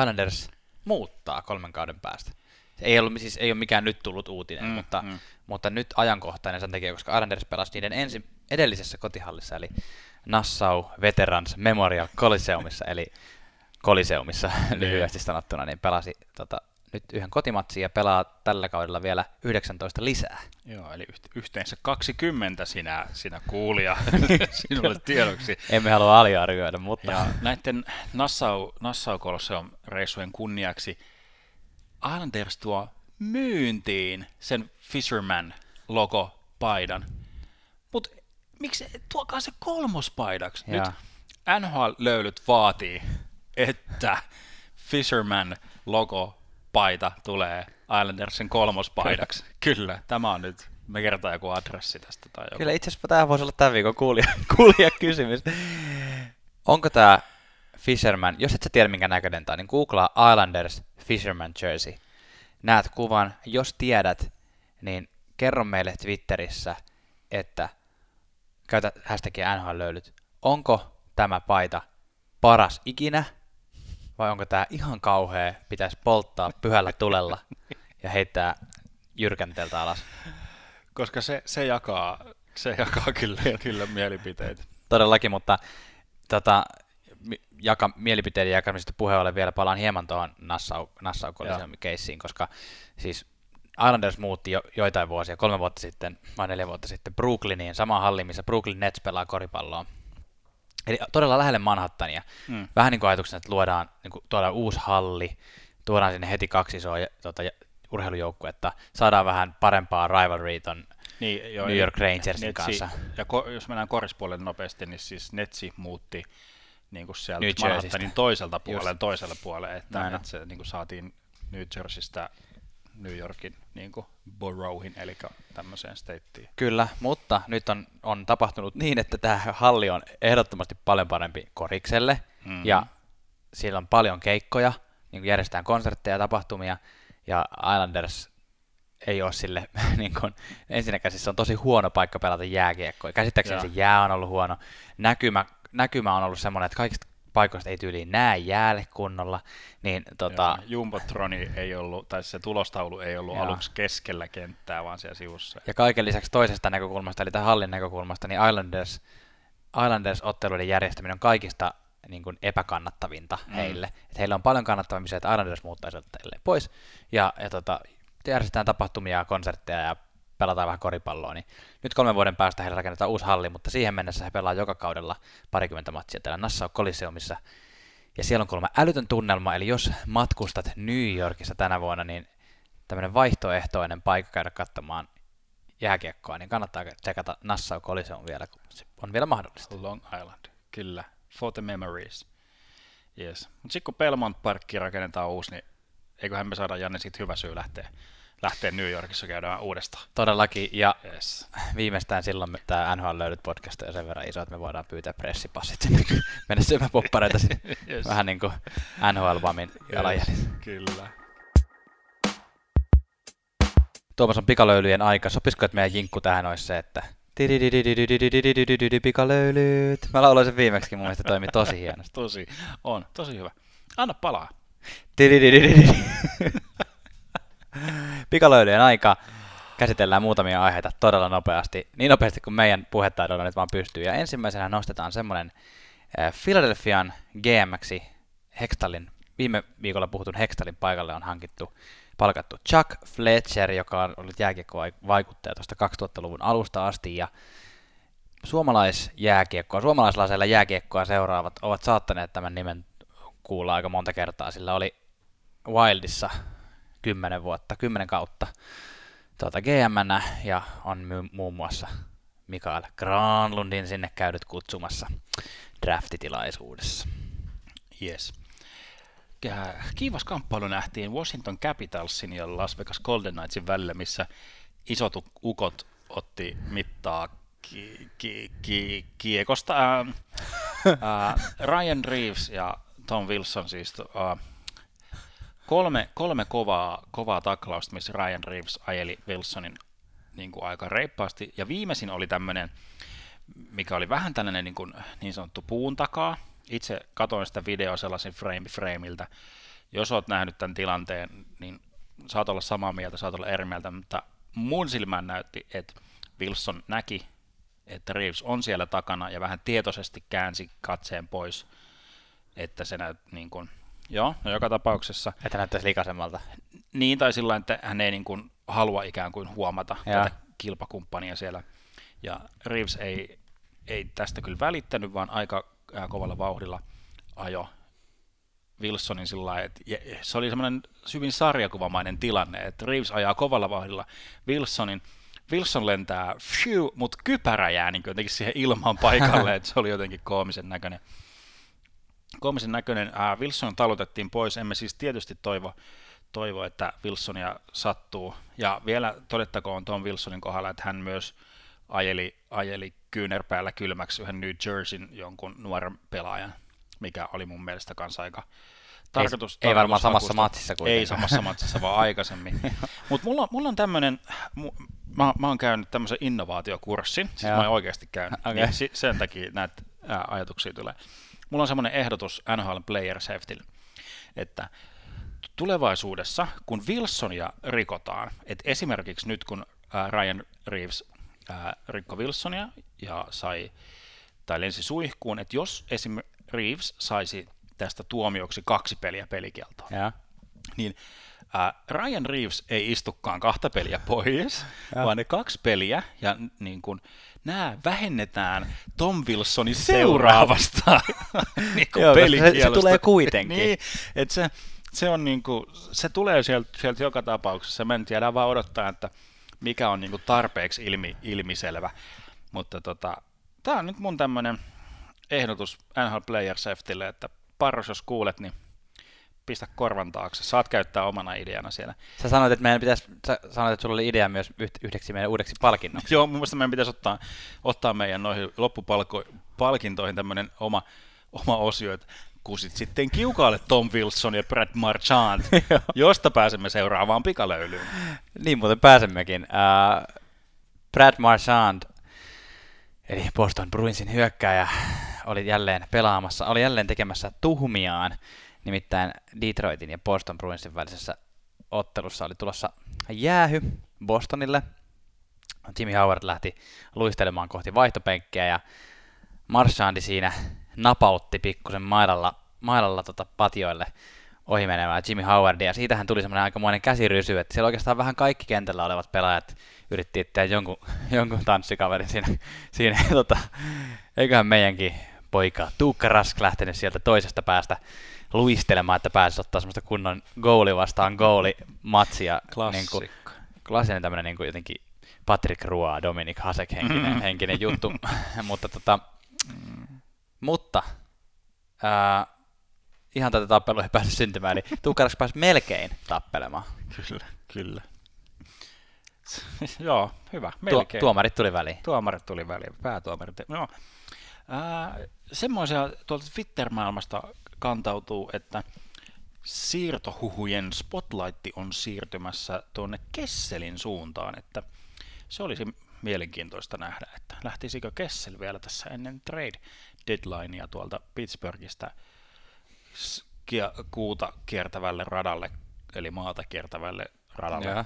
Islanders muuttaa kolmen kauden päästä. Se ei, ollut, siis ei ole mikään nyt tullut uutinen, Mm, mutta, mm. mutta nyt ajankohtainen sen takia, koska Islanders pelasi niiden ensi, edellisessä kotihallissa, eli Nassau Veterans Memorial Coliseumissa, eli Coliseumissa lyhyesti sanottuna, niin pelasi tota, nyt yhden kotimatsin ja pelaa tällä kaudella vielä 19 lisää. Joo, eli yht- yhteensä 20 sinä, sinä kuulija sinulle tiedoksi. Emme halua aliarvioida, mutta Ja näiden Nassau, Nassau Colosseum reissujen kunniaksi Islanders tuo myyntiin sen Fisherman logo paidan. Mutta miksi tuokaa se kolmospaidaksi? Nyt Jaa. NHL-löylyt vaatii, että Fisherman logo paita tulee Islandersin kolmospaidaksi. Kyllä, tämä on nyt, me kertaa joku adressi tästä tai joku. Kyllä itse asiassa tämä voisi olla tämän viikon kuulija, kuulija kysymys. Onko tämä Fisherman, jos et sä tiedä minkä näköinen tämä niin googlaa Islanders Fisherman Jersey. Näet kuvan, jos tiedät, niin kerro meille Twitterissä, että käytä hashtagia NHL-löylyt. Onko tämä paita paras ikinä vai onko tämä ihan kauhea, pitäisi polttaa pyhällä tulella ja heittää jyrkänteeltä alas? Koska se, se jakaa, se jakaa kyllä, kyllä mielipiteitä. Todellakin, mutta tota, jaka, mielipiteiden jakamisesta puheen ollen vielä palaan hieman tuohon Nassau, Nassau keissiin, koska siis Islanders muutti jo, joitain vuosia, kolme vuotta sitten vai neljä vuotta sitten Brooklyniin, sama halli, missä Brooklyn Nets pelaa koripalloa. Eli todella lähelle Manhattania. Mm. Vähän niin kuin ajatuksena, että luodaan, niin kuin, tuodaan uusi halli, tuodaan sinne heti kaksi isoa tota, ja- urheilujoukkuetta, saadaan vähän parempaa rivalry ton Niin, joo, New York Rangersin Netsi, kanssa. Ja ko, jos mennään korispuolelle nopeasti, niin siis Netsi muutti niin kuin sieltä. Manhattanin toiselta puolelle, Just. toiselle puolelle, että, Näin että se niin kuin saatiin New Jerseystä New Yorkin niin kuin boroughhin, eli tämmöiseen stateen. Kyllä, mutta nyt on, on tapahtunut niin, että tämä halli on ehdottomasti paljon parempi korikselle, Mhm. mm-hmm. ja siellä on paljon keikkoja, niin kuin järjestetään konsertteja ja tapahtumia, ja Islanders ei ole sille, niin kuin, ensinnäkään siis se on tosi huono paikka pelata jääkiekkoa. Käsittääkseni Joo. se jää on ollut huono. Näkymä, näkymä on ollut semmoinen, että kaikista paikoista ei tyyliin näe jäälle kunnolla, niin tota, Tota... Jumbotroni ei ollut, tai se tulostaulu ei ollut Joo. aluksi keskellä kenttää, vaan siellä sivussa. Ja kaiken lisäksi toisesta näkökulmasta, eli tämän hallin näkökulmasta, niin Islanders, Islanders-otteluiden järjestäminen on kaikista niin kuin epäkannattavinta Mm. heille. Et heillä on paljon kannattavampi se, että Islanders muuttaisi otteille pois, ja, ja tota, järjestetään tapahtumia, konsertteja ja pelataan vähän koripalloa, niin nyt kolmen vuoden päästä heillä rakennetaan uusi halli, mutta siihen mennessä he pelaa joka kaudella parikymmentä matsia täällä Nassau Coliseumissa, ja siellä on kuulemma älytön tunnelma, eli jos matkustat New Yorkissa tänä vuonna, niin tämmöinen vaihtoehtoinen paikka käydä katsomaan jääkiekkoa, niin kannattaa tsekata Nassau Coliseum vielä, kun se on vielä mahdollista. Long Island, kyllä. For the memories. Yes. Mutta sitten kun Belmont Parkki rakennetaan uusi, niin eiköhän me saada Janne siitä hyvä syy lähteä, lähteä New Yorkissa käydään uudestaan. Todellakin, ja yes. viimeistään silloin tämä NHL löydyt podcast on sen verran iso, että me voidaan pyytää pressipassit sinne, mennä syömään poppareita sinne. yes. Vähän niin kuin NHL-vamin. Yes, kyllä. Tuomas on pikalöylyjen aika. Sopisiko, että meidän jinkku tähän olisi se, että pikalöylyt. Mä lauloin sen viimeksi, mun mielestä toimi tosi hienosti. tosi, on, tosi hyvä. Anna palaa. Pikalöylyjen aika. Käsitellään muutamia aiheita todella nopeasti. Niin nopeasti kuin meidän puhetaidolla nyt vaan pystyy. Ja ensimmäisenä nostetaan semmoinen äh, Philadelphian GMX Hextalin, viime viikolla puhutun Hextalin paikalle on hankittu palkattu Chuck Fletcher, joka on ollut jääkiekko-vaikuttaja tuosta 2000-luvun alusta asti, ja suomalaisjääkiekkoa, suomalaislaisella jääkiekkoa seuraavat ovat saattaneet tämän nimen kuulla aika monta kertaa, sillä oli Wildissa 10 vuotta, 10 kautta tuota GM ja on my- muun muassa Mikael Granlundin sinne käynyt kutsumassa draftitilaisuudessa. Yes. Kiivas kamppailu nähtiin Washington Capitalsin ja Las Vegas Golden Knightsin välillä, missä isot ukot otti mittaa ki- ki- ki- kiekosta. Ää, ää, Ryan Reeves ja Tom Wilson siis ää, kolme, kolme kovaa, kovaa taklausta, missä Ryan Reeves ajeli Wilsonin niin kuin aika reippaasti. Ja viimeisin oli tämmöinen, mikä oli vähän tällainen niin, kuin, niin sanottu puun takaa. Itse katoin sitä videoa sellaisen frame frameiltä. Jos oot nähnyt tämän tilanteen, niin saat olla samaa mieltä, saat olla eri mieltä, mutta mun silmään näytti, että Wilson näki, että Reeves on siellä takana ja vähän tietoisesti käänsi katseen pois, että se näyt niin kuin, joo, no joka tapauksessa. Että näyttäisi likaisemmalta. Niin, tai sillä että hän ei niin kuin halua ikään kuin huomata ja. tätä kilpakumppania siellä. Ja Reeves ei, ei tästä kyllä välittänyt, vaan aika kovalla vauhdilla ajo Wilsonin sillä että se oli semmoinen hyvin sarjakuvamainen tilanne, että Reeves ajaa kovalla vauhdilla Wilsonin, Wilson lentää, mutta kypärä jää niin jotenkin siihen ilmaan paikalle, että se oli jotenkin koomisen näköinen. Koomisen näköinen. Äh, Wilson talutettiin pois, emme siis tietysti toivo, toivo, että Wilsonia sattuu. Ja vielä todettakoon Tom Wilsonin kohdalla, että hän myös ajeli, ajeli kyynärpäällä kylmäksi yhden New Jerseyn jonkun nuoren pelaajan, mikä oli mun mielestä kanssa aika tarkoitus. Ei, ei varmaan samassa matsissa kuin Ei samassa matsissa, vaan aikaisemmin. Mutta mulla, mulla on tämmöinen, mä, mä oon käynyt tämmöisen innovaatiokurssin, siis Joo. mä oon oikeasti käynyt, okay. niin sen takia näitä ajatuksia tulee. Mulla on semmoinen ehdotus NHL Player Safety, että tulevaisuudessa, kun Wilsonia rikotaan, että esimerkiksi nyt kun Ryan Reeves rikko Wilsonia ja sai tai lensi suihkuun, että jos esim. Reeves saisi tästä tuomioksi kaksi peliä pelikieltoa, ja. niin ää, Ryan Reeves ei istukaan kahta peliä pois, ja. vaan ne kaksi peliä, ja niin kun, nämä vähennetään Tom Wilsonin seuraavasta niin Joo, se, se tulee kuitenkin. niin, että se, se, on niin kuin, se tulee sieltä, sieltä joka tapauksessa. Me en tiedä vaan odottaa, että mikä on niin kuin tarpeeksi ilmi, ilmiselvä. Mutta tota, tämä on nyt mun tämmöinen ehdotus NHL Player Safetylle, että Parros, jos kuulet, niin pistä korvan taakse. Saat käyttää omana ideana siellä. Sä sanoit, että meidän pitäisi, sä sanoit, että sulla oli idea myös yhdeksi meidän uudeksi palkinnoksi. Joo, mun mielestä meidän pitäisi ottaa, ottaa meidän noihin loppupalkintoihin tämmöinen oma, oma osio, että kusit sitten kiukaalle Tom Wilson ja Brad Marchand, josta pääsemme seuraavaan pikalöylyyn. Niin muuten pääsemmekin. Uh, Brad Marchand, eli Boston Bruinsin hyökkääjä, oli jälleen pelaamassa, oli jälleen tekemässä tuhmiaan, nimittäin Detroitin ja Boston Bruinsin välisessä ottelussa oli tulossa jäähy Bostonille. Jimmy Howard lähti luistelemaan kohti vaihtopenkkiä ja Marchandi siinä napautti pikkusen mailalla, mailalla tota patioille ohi menevää Jimmy Howardia. Siitähän tuli semmoinen aikamoinen käsirysy, että siellä oikeastaan vähän kaikki kentällä olevat pelaajat yritti tehdä jonkun, jonkun tanssikaverin siinä. siinä tota, eiköhän meidänkin poika Tuukka Rask lähtenyt sieltä toisesta päästä luistelemaan, että pääsisi ottaa semmoista kunnon goali vastaan goali matsia. Klassikko. Niin kuin, klassinen tämmöinen niin kuin jotenkin Patrick Rua, Dominic Hasek henkinen, mm. henkinen juttu. mutta tota, mutta ää, ihan tätä tappelua ei päässyt syntymään, niin Tuukka Rask pääsi melkein tappelemaan. Kyllä, kyllä. Joo, hyvä. Melkein. Tuo, tuomarit tuli väliin. Tuomarit tuli väliin, päätuomarit. No, semmoisia tuolta Twitter-maailmasta kantautuu, että siirtohuhujen spotlight on siirtymässä tuonne Kesselin suuntaan, että se olisi mielenkiintoista nähdä, että lähtisikö Kessel vielä tässä ennen trade deadlinea tuolta Pittsburghista kuuta kiertävälle radalle, eli maata kiertävälle radalle. Ja.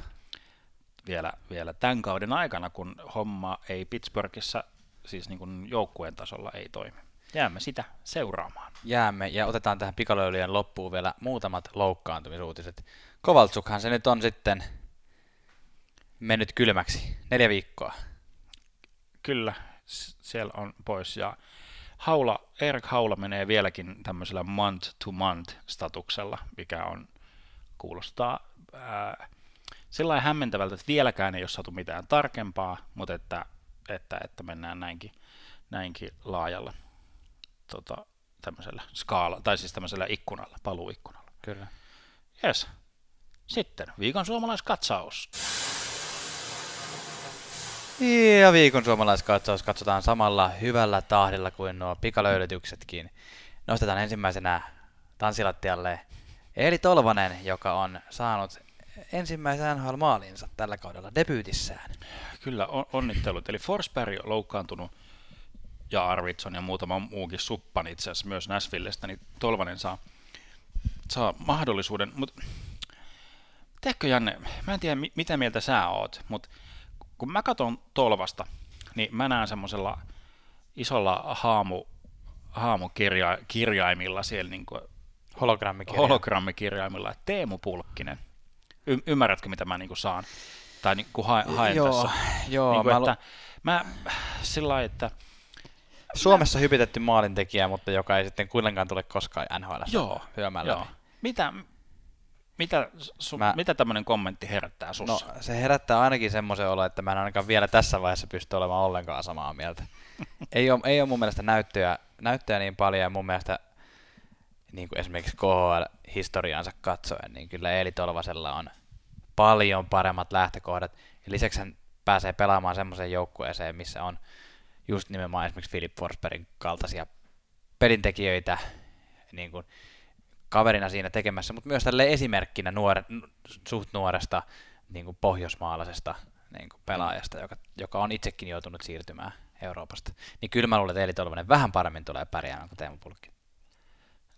Vielä, vielä tämän kauden aikana, kun homma ei Pittsburghissa siis niin kuin joukkueen tasolla ei toimi. Jäämme sitä seuraamaan. Jäämme ja otetaan tähän pikalöilyjen loppuun vielä muutamat loukkaantumisuutiset. Kovaltsukhan se nyt on sitten mennyt kylmäksi. Neljä viikkoa. Kyllä, siellä on pois. Ja Haula, Erik Haula menee vieläkin tämmöisellä month-to-month statuksella, mikä on, kuulostaa ää, sellainen hämmentävältä, että vieläkään ei ole saatu mitään tarkempaa, mutta että että, että mennään näinkin, näinkin laajalla tota, tämmöisellä skaala, tai siis tämmöisellä ikkunalla, paluikkunalla. Kyllä. Yes. Sitten viikon suomalaiskatsaus. Ja viikon suomalaiskatsaus katsotaan samalla hyvällä tahdilla kuin nuo pikalöylytyksetkin. Nostetaan ensimmäisenä tanssilattialle Eeli Tolvanen, joka on saanut ensimmäisen NHL-maalinsa tällä kaudella debyytissään. Kyllä, on, onnittelut. Eli Forsberg on loukkaantunut ja Arvidsson ja muutama muukin suppan itse asiassa myös Näsvillestä, niin Tolvanen saa, saa mahdollisuuden. Mutta tiedätkö Janne, mä en tiedä mitä mieltä sä oot, mutta kun mä katson Tolvasta, niin mä näen semmoisella isolla haamu, haamukirjaimilla siellä niin kuin Hologrammikirjaimilla. hologrammikirjaimilla, että Teemu Pulkkinen. Y- ymmärrätkö, mitä mä niinku saan? Tai niinku ha- haen Joo, tässä? joo, niinku, mä että, mä sillä lailla, että Suomessa hypitetty maalintekijä, mutta joka ei sitten kuitenkaan tule koskaan NHL joo, hyömään joo. Mitä, mitä, su, Mä- mitä tämmöinen kommentti herättää No sussa? se herättää ainakin semmoisen olo, että mä en ainakaan vielä tässä vaiheessa pysty olemaan ollenkaan samaa mieltä. ei, ole, ei ole mun mielestä näyttöjä, näyttöjä niin paljon ja mun mielestä niin kuin esimerkiksi KHL-historiansa katsoen, niin kyllä Eeli Tolvasella on paljon paremmat lähtökohdat. Ja lisäksi hän pääsee pelaamaan semmoiseen joukkueeseen, missä on just nimenomaan esimerkiksi Philip Forsbergin kaltaisia pelintekijöitä niin kuin kaverina siinä tekemässä, mutta myös tälle esimerkkinä nuore, suht nuoresta niin kuin pohjoismaalaisesta niin kuin pelaajasta, joka, joka on itsekin joutunut siirtymään Euroopasta. Niin kyllä mä luulen, että Eeli Tolvanen vähän paremmin tulee pärjäämään kuin Teemu Pulkki.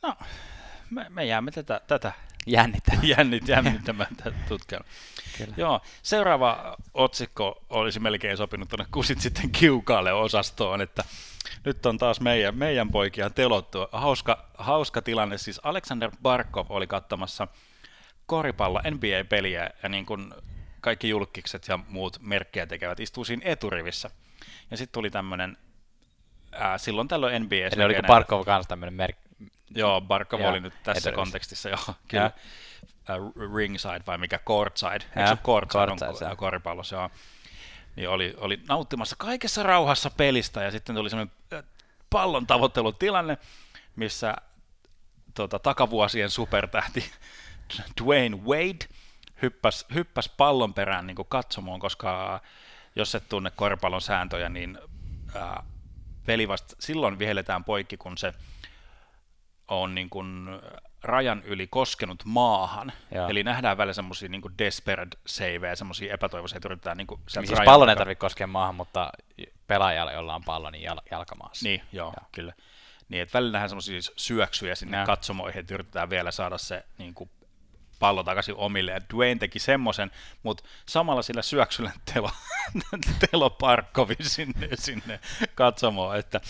No, me, me jäämme tätä, tätä Jännitä. jännit, jännittämään. Kyllä. Joo, seuraava otsikko olisi melkein sopinut tuonne kusit sitten kiukaalle osastoon, että nyt on taas meidän, meidän poikia telottu. Hauska, hauska tilanne, siis Alexander Barkov oli katsomassa koripallo NBA-peliä ja niin kuin kaikki julkikset ja muut merkkejä tekevät istuu siinä eturivissä. Ja sitten tuli tämmöinen, silloin tällöin NBA. Eli oliko Barkov kanssa tämmöinen merkki? Joo, Barkov Joo, oli nyt tässä eturivissä. kontekstissa, joo, kyllä. Uh, ringside vai mikä courtside, eikö Joo, se courtside, courtside, se on koripallossa, joo. Niin oli, oli nauttimassa kaikessa rauhassa pelistä ja sitten tuli semmoinen pallon tavoittelutilanne, missä tota, takavuosien supertähti Dwayne Wade hyppäs, hyppäs pallon perään niin katsomoon, koska jos et tunne koripallon sääntöjä, niin ää, peli vasta silloin vihelletään poikki, kun se on niin kuin rajan yli koskenut maahan. Joo. Eli nähdään välillä semmoisia niin desperate saveja, semmoisia epätoivoisia, että yritetään niin kuin sieltä Siis rajan pallon ei tarvitse koskea maahan, mutta pelaajalla, jolla on pallo, niin jal- jalkamaassa. Niin, joo, joo. kyllä. Niin, että välillä nähdään semmoisia syöksyjä sinne Joo. katsomoihin, että yritetään vielä saada se niin kuin, pallo takaisin omille. Ja Dwayne teki semmoisen, mutta samalla sillä syöksyllä telo, telo Parkkovi sinne, sinne katsomoon. Että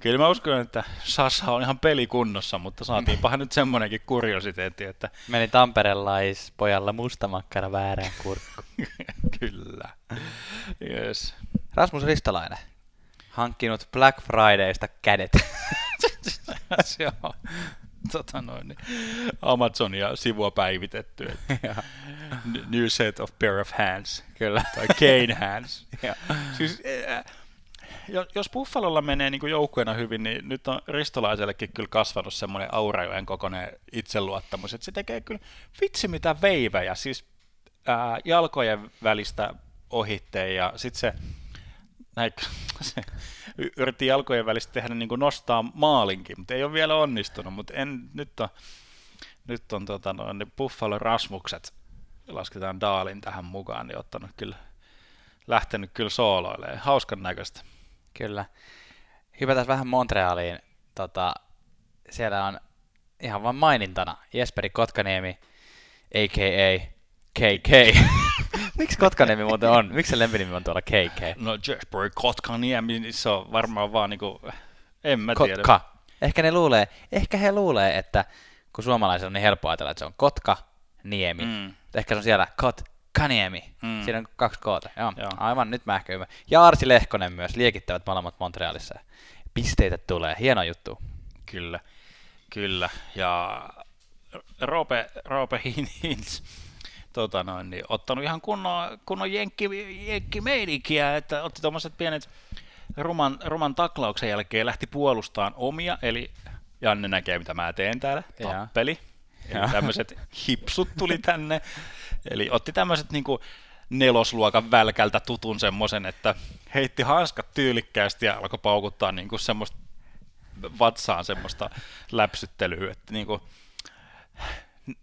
kyllä mä uskon, että Sasa on ihan pelikunnossa, mutta saatiinpahan nyt semmoinenkin kuriositeetti, että Meni Tamperelais pojalla mustamakkara väärään kurkku. kyllä. Yes. Rasmus Ristolainen. Hankkinut Black Fridaysta kädet. se on tota noin, niin Amazonia sivua päivitetty. että New set of pair of hands. Kyllä. Tai cane hands. Siis, äh, jo- jos Buffalolla menee niin joukkueena hyvin, niin nyt on ristolaisellekin kyllä kasvanut semmoinen aurajoen kokoinen itseluottamus, että se tekee kyllä vitsi mitä veivejä, siis ää, jalkojen välistä ohitteen ja sitten se, näin, se yritti jalkojen välistä tehdä niin kuin nostaa maalinkin, mutta ei ole vielä onnistunut, mutta en, nyt on, nyt on tota, noin, ne Buffalo Rasmukset, lasketaan Daalin tähän mukaan, niin ottanut kyllä, lähtenyt kyllä sooloilemaan. Hauskan näköistä. Kyllä. Hypätään vähän Montrealiin. Tota, siellä on ihan vain mainintana Jesperi Kotkaniemi, a.k.a. KK. Miksi Kotkaniemi muuten on? Miksi se lempinimi on tuolla KK? No Jesper Kotkaniemi, niin se on varmaan vaan niinku, en mä tiedä. Kotka. Ehkä ne luulee, ehkä he luulee, että kun suomalaisilla on niin helppo ajatella, että se on Kotka, Niemi. Mm. Ehkä se on siellä Kotkaniemi. Mm. Siinä on kaksi koota. Joo. Joo. Aivan, nyt mä ehkä ymmärrän. Ja Arsi Lehkonen myös, liekittävät molemmat Montrealissa. Pisteitä tulee, hieno juttu. Kyllä, kyllä. Ja Roope, Roope Hintz, tota noin, niin ottanut ihan kunnon, kunnon jenkki, jenkkimeininkiä, että otti tuommoiset pienet ruman, ruman taklauksen jälkeen lähti puolustaan omia, eli Janne näkee, mitä mä teen täällä, tappeli. Joo. Eli tämmöiset hipsut tuli tänne. Eli otti tämmöiset niinku nelosluokan välkältä tutun semmoisen, että heitti hanskat tyylikkäästi ja alkoi paukuttaa niinku semmoista vatsaan semmoista läpsyttelyä, että niinku,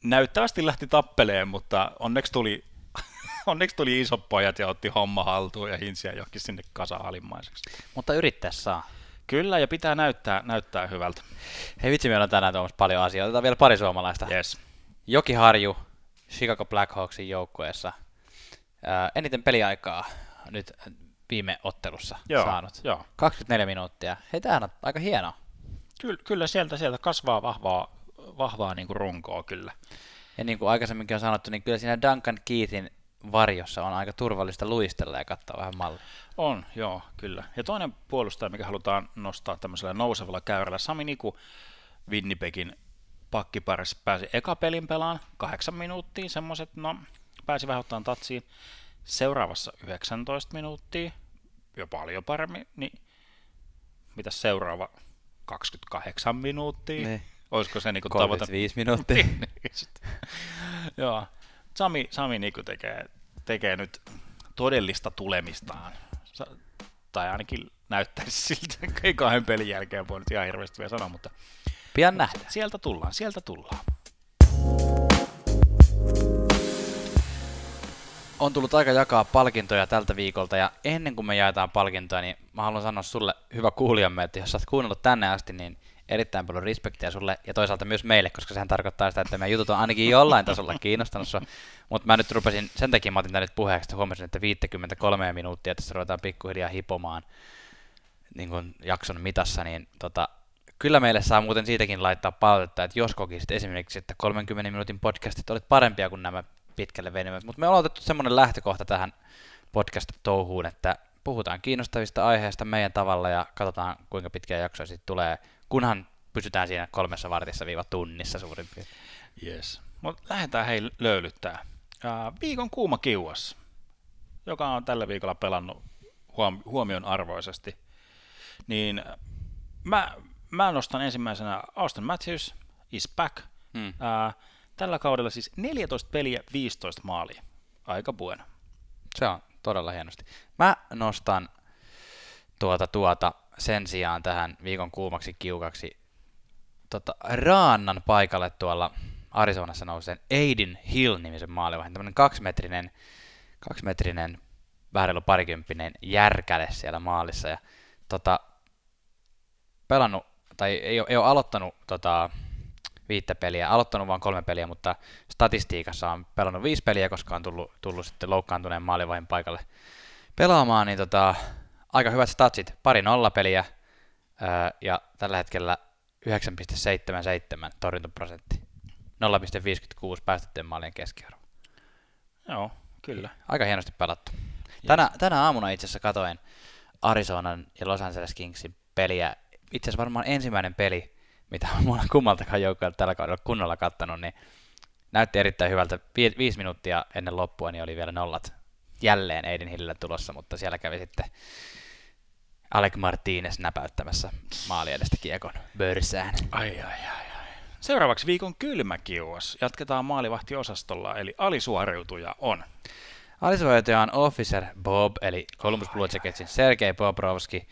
näyttävästi lähti tappeleen, mutta onneksi tuli, onneksi tuli isot pojat ja otti homma haltuun ja hinsiä johonkin sinne kasa-alimmaiseksi. Mutta yrittää saa. Kyllä, ja pitää näyttää, näyttää hyvältä. Hei vitsi, meillä on tänään tuomassa paljon asioita. Otetaan vielä pari suomalaista. Yes. Joki Harju, Chicago Blackhawksin joukkueessa. Ää, eniten peliaikaa nyt viime ottelussa Joo, saanut. joo. 24 minuuttia. Hei, tämähän on aika hieno. Kyllä, kyllä sieltä, sieltä kasvaa vahvaa, vahvaa niin kuin runkoa kyllä. Ja niin kuin aikaisemminkin on sanottu, niin kyllä siinä Duncan Keithin varjossa on aika turvallista luistella ja katsoa vähän mallia. On, joo, kyllä. Ja toinen puolustaja, mikä halutaan nostaa tämmöisellä nousevalla käyrällä, Sami Niku Winnipegin pakkiparissa pääsi eka pelin pelaan kahdeksan minuuttia, semmoiset, no pääsi vähän ottaan tatsiin. Seuraavassa 19 minuuttia, jo paljon paremmin, niin mitä seuraava 28 minuuttia? Niin. Olisiko se niinku tavoite? 35 minuuttia. Joo. Sami, Sami Niku tekee, tekee nyt todellista tulemistaan. Sa- tai ainakin näyttäisi siltä, ei kahden pelin jälkeen voi nyt ihan hirveästi vielä sanoa, mutta Pian nähdään. sieltä tullaan, sieltä tullaan. On tullut aika jakaa palkintoja tältä viikolta ja ennen kuin me jaetaan palkintoja, niin mä haluan sanoa sulle, hyvä kuulijamme, että jos sä oot kuunnellut tänne asti, niin erittäin paljon respektiä sulle ja toisaalta myös meille, koska sehän tarkoittaa sitä, että meidän jutut on ainakin jollain tasolla kiinnostanut sua. Mutta mä nyt rupesin, sen takia mä otin tän nyt puheeksi, että huomasin, että 53 minuuttia tässä ruvetaan pikkuhiljaa hipomaan niin kuin jakson mitassa, niin tota, kyllä meille saa muuten siitäkin laittaa palautetta, että jos kokisit esimerkiksi, että 30 minuutin podcastit olet parempia kuin nämä pitkälle venymät, mutta me ollaan otettu semmoinen lähtökohta tähän podcast-touhuun, että puhutaan kiinnostavista aiheista meidän tavalla ja katsotaan kuinka pitkiä jaksoja sitten tulee, kunhan pysytään siinä kolmessa vartissa viiva tunnissa suurin piirtein. Yes. Mutta lähdetään hei löylyttää. Ää, viikon kuuma kiuas, joka on tällä viikolla pelannut huom- huomion arvoisesti, niin mä, mä nostan ensimmäisenä Austin Matthews is back. Hmm. Ää, tällä kaudella siis 14 peliä, 15 maalia. Aika bueno. Se on todella hienosti. Mä nostan tuota, tuota sen sijaan tähän viikon kuumaksi kiukaksi tota, Raannan paikalle tuolla Arizonassa nouseen Aiden Hill-nimisen maalivahdin. Tämmöinen kaksimetrinen, kaksimetrinen vähän reilu parikymppinen järkäle siellä maalissa. Ja, tota, pelannut, tai ei ole, ei ole aloittanut tota, viittä peliä, aloittanut vain kolme peliä, mutta statistiikassa on pelannut viisi peliä, koska on tullut, tullut sitten loukkaantuneen maalivahin paikalle pelaamaan, niin tota, aika hyvät statsit, pari nollapeliä ää, ja tällä hetkellä 9,77 torjuntaprosentti, 0,56 päästettyjen maalien keskiarvo. Joo, kyllä. Aika hienosti pelattu. Tänä, tänä aamuna itse asiassa katoin Arizonan ja Los Angeles Kingsin peliä. Itse asiassa varmaan ensimmäinen peli, mitä olen kummaltakaan joukkueelta tällä kaudella kunnolla kattanut, niin näytti erittäin hyvältä. Vi- viisi minuuttia ennen loppua niin oli vielä nollat jälleen Aiden Hillillä tulossa, mutta siellä kävi sitten Alec Martinez näpäyttämässä maali edestä kiekon börsään. Ai, ai, ai, ai. Seuraavaksi viikon kylmä kiuas. Jatketaan maalivahtiosastolla, eli alisuoriutuja on. Alisuojattaja on Officer Bob, eli Columbus Blue Jacketsin Sergei Bobrovski,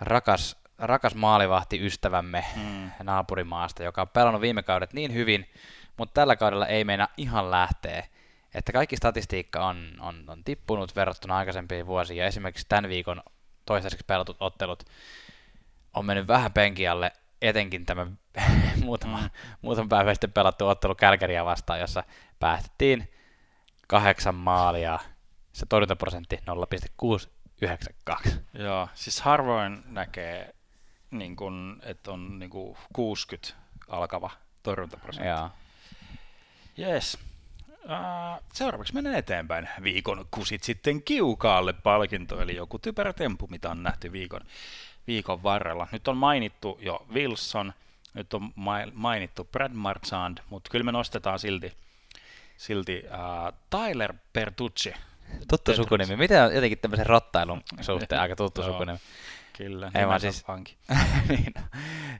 rakas, rakas maalivahti ystävämme Mm. naapurimaasta, joka on pelannut viime kaudet niin hyvin, mutta tällä kaudella ei meina ihan lähteä. Että kaikki statistiikka on, on, on tippunut verrattuna aikaisempiin vuosiin, ja esimerkiksi tämän viikon toistaiseksi pelatut ottelut on mennyt vähän penkialle, etenkin tämä muutama, Mm. muutama päivä sitten pelattu ottelu Kälkäriä vastaan, jossa päästettiin kahdeksan maalia, se torjuntaprosentti 0,692. Joo, siis harvoin näkee, niin kun, että on niin kun 60 alkava torjuntaprosentti. Joo. Yes. Uh, seuraavaksi menen eteenpäin. Viikon kusit sitten kiukaalle palkinto, eli joku typerä temppu, mitä on nähty viikon, viikon varrella. Nyt on mainittu jo Wilson, nyt on mai- mainittu Brad Marchand, mutta kyllä me nostetaan silti, silti uh, Tyler Bertucci. Tuttu sukunimi. Miten on jotenkin tämmöisen rottailun suhteen aika tuttu sukunimi? Kyllä, Ei vaan siis- niin.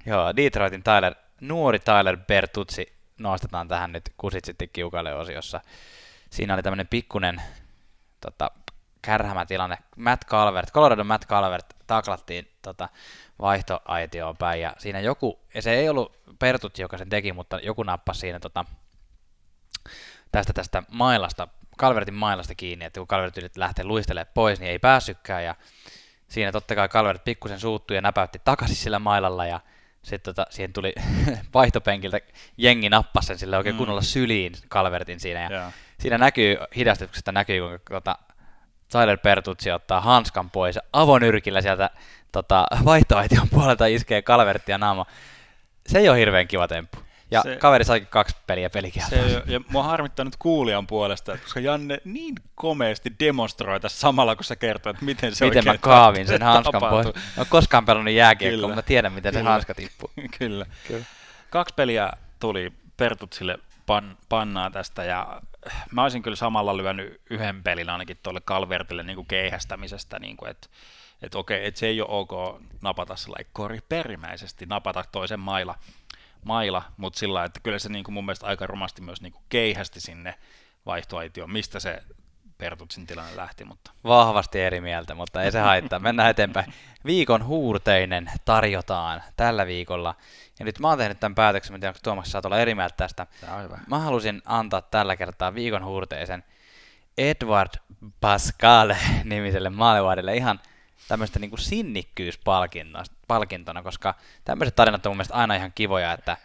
Joo, Detroitin Tyler, nuori Tyler Bertuzzi nostetaan tähän nyt kusit sitten kiukalle osiossa. Siinä oli tämmöinen pikkunen tota, kärhämä tilanne. Matt Calvert, Colorado Matt Calvert taklattiin tota, vaihtoaitioon päin ja siinä joku, ja se ei ollut Bertuzzi, joka sen teki, mutta joku nappasi siinä tota, tästä tästä mailasta, Kalvertin mailasta kiinni, että kun Kalvert lähtee luistelemaan pois, niin ei päässytkään ja siinä totta kai Kalvert pikkusen suuttui ja näpäytti takaisin sillä mailalla ja sitten tota, siihen tuli vaihtopenkiltä jengi nappasi sen sille oikein mm. kunnolla syliin Kalvertin siinä. Ja yeah. Siinä näkyy, hidastuksesta näkyy, kun tota, Tyler Pertutsi ottaa hanskan pois avonyrkillä sieltä tota, vaihtoaition puolelta iskee Kalvertia naama. Se ei ole hirveän kiva temppu. Ja se, kaveri saikin kaksi peliä pelikieltä. Se, ja mua harmittaa nyt kuulijan puolesta, koska Janne niin komeasti demonstroi tässä samalla, kun se kertoo, että miten se Miten mä kaavin sen hanskan pois. Mä oon koskaan pelannut jääkiekkoa, mutta mä tiedän, miten Kyllä. se hanska tippuu. Kyllä. Kyllä. Kaksi peliä tuli Pertutsille pan, pannaa tästä, ja mä olisin kyllä samalla lyönyt yhden pelin ainakin tuolle Kalvertille niin kuin keihästämisestä, niin kuin, että että okei, että se ei ole ok napata sellainen kori perimäisesti, napata toisen maila, maila, mutta sillä että kyllä se niin kuin mun mielestä aika romasti myös niin kuin keihästi sinne vaihtoaitioon, mistä se Pertutsin tilanne lähti. Mutta. Vahvasti eri mieltä, mutta ei se haittaa. Mennään eteenpäin. Viikon huurteinen tarjotaan tällä viikolla. Ja nyt mä oon tehnyt tämän päätöksen, mä tiedän, onko Tuomas saat olla eri mieltä tästä. Mä halusin antaa tällä kertaa viikon huurteisen Edward Pascal nimiselle maalivahdille ihan tämmöistä niin kuin sinnikkyyspalkintona, koska tämmöiset tarinat on mun mielestä aina ihan kivoja, että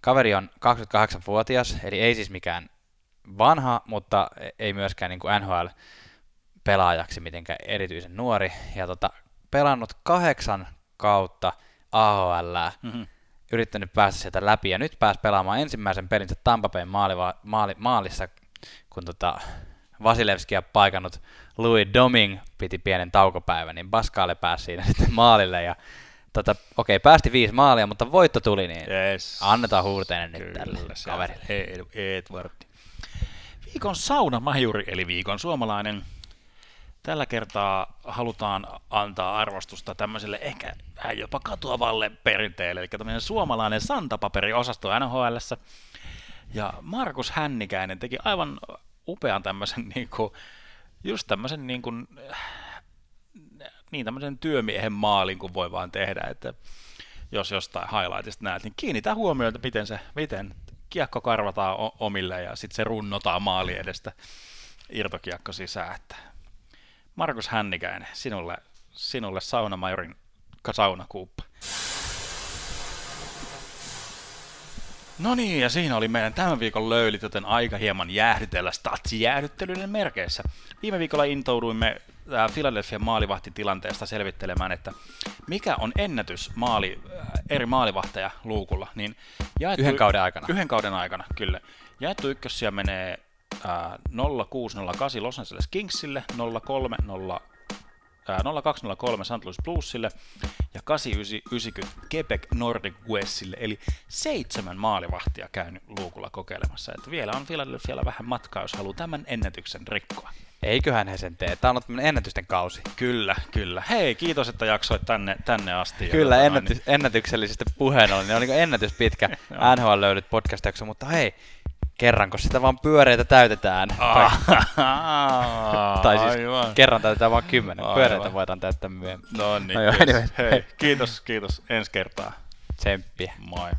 kaveri on 28-vuotias, eli ei siis mikään vanha, mutta ei myöskään niin kuin NHL-pelaajaksi mitenkään erityisen nuori, ja tota, pelannut kahdeksan kautta AHL, mm-hmm. yrittänyt päästä sieltä läpi, ja nyt pääsi pelaamaan ensimmäisen pelinsä Tampa Bayn maali, maali, maalissa, kun tota, Vasilevskia paikannut Louis Doming piti pienen taukopäivän, niin Baskaale pääsi siinä sitten maalille ja tota, okei, okay, päästi viisi maalia, mutta voitto tuli, niin yes. annetaan huurteinen nyt Kyllä, tälle kaverille. Edward. Viikon saunamajuri, eli viikon suomalainen. Tällä kertaa halutaan antaa arvostusta tämmöiselle ehkä vähän jopa katuavalle perinteelle, eli tämmöinen suomalainen santapaperi-osasto NHLssä. Ja Markus Hännikäinen teki aivan upean tämmöisen niin kuin, just tämmöisen niin kuin, niin tämmöisen työmiehen maalin kuin voi vaan tehdä, että jos jostain highlightista näet, niin kiinnitä huomioon, että miten, se, miten kiekko karvataan omille ja sitten se runnotaan maali edestä irtokiekko sisään. Että Markus Hännikäinen, sinulle, sinulle saunamajorin saunakuuppa. No niin, ja siinä oli meidän tämän viikon löylit, joten aika hieman jäähdytellä statsijäähdyttelyiden merkeissä. Viime viikolla intouduimme äh, Philadelphia maalivahtitilanteesta selvittelemään, että mikä on ennätys maali, äh, eri maalivahteja luukulla. Niin jaettu, yhden kauden aikana. Yhden kauden aikana, kyllä. Jaettu ykkössiä menee äh, 0608 Los Angeles Kingsille, 03 0203 St. Louis Bluesille ja 8990 Quebec Nordic Westille, eli seitsemän maalivahtia käynyt luukulla kokeilemassa. Että vielä on Philadelphialla vähän matkaa, jos haluaa tämän ennätyksen rikkoa. Eiköhän he sen tee. Tämä on ollut ennätysten kausi. Kyllä, kyllä. Hei, kiitos, että jaksoit tänne, tänne asti. Kyllä, tota ennätys, niin... ennätyksellisistä puheen oli. Ne on niin ennätys pitkä NHL löydyt podcast mutta hei, kerranko sitä vaan pyöreitä täytetään. tai, tai siis Aivan. kerran täytetään vaan kymmenen. Aivan. Pyöreitä voidaan täyttää myöhemmin. No niin, no, joo, anyway. Hei, kiitos, kiitos ensi kertaa. Tsemppiä. Moi.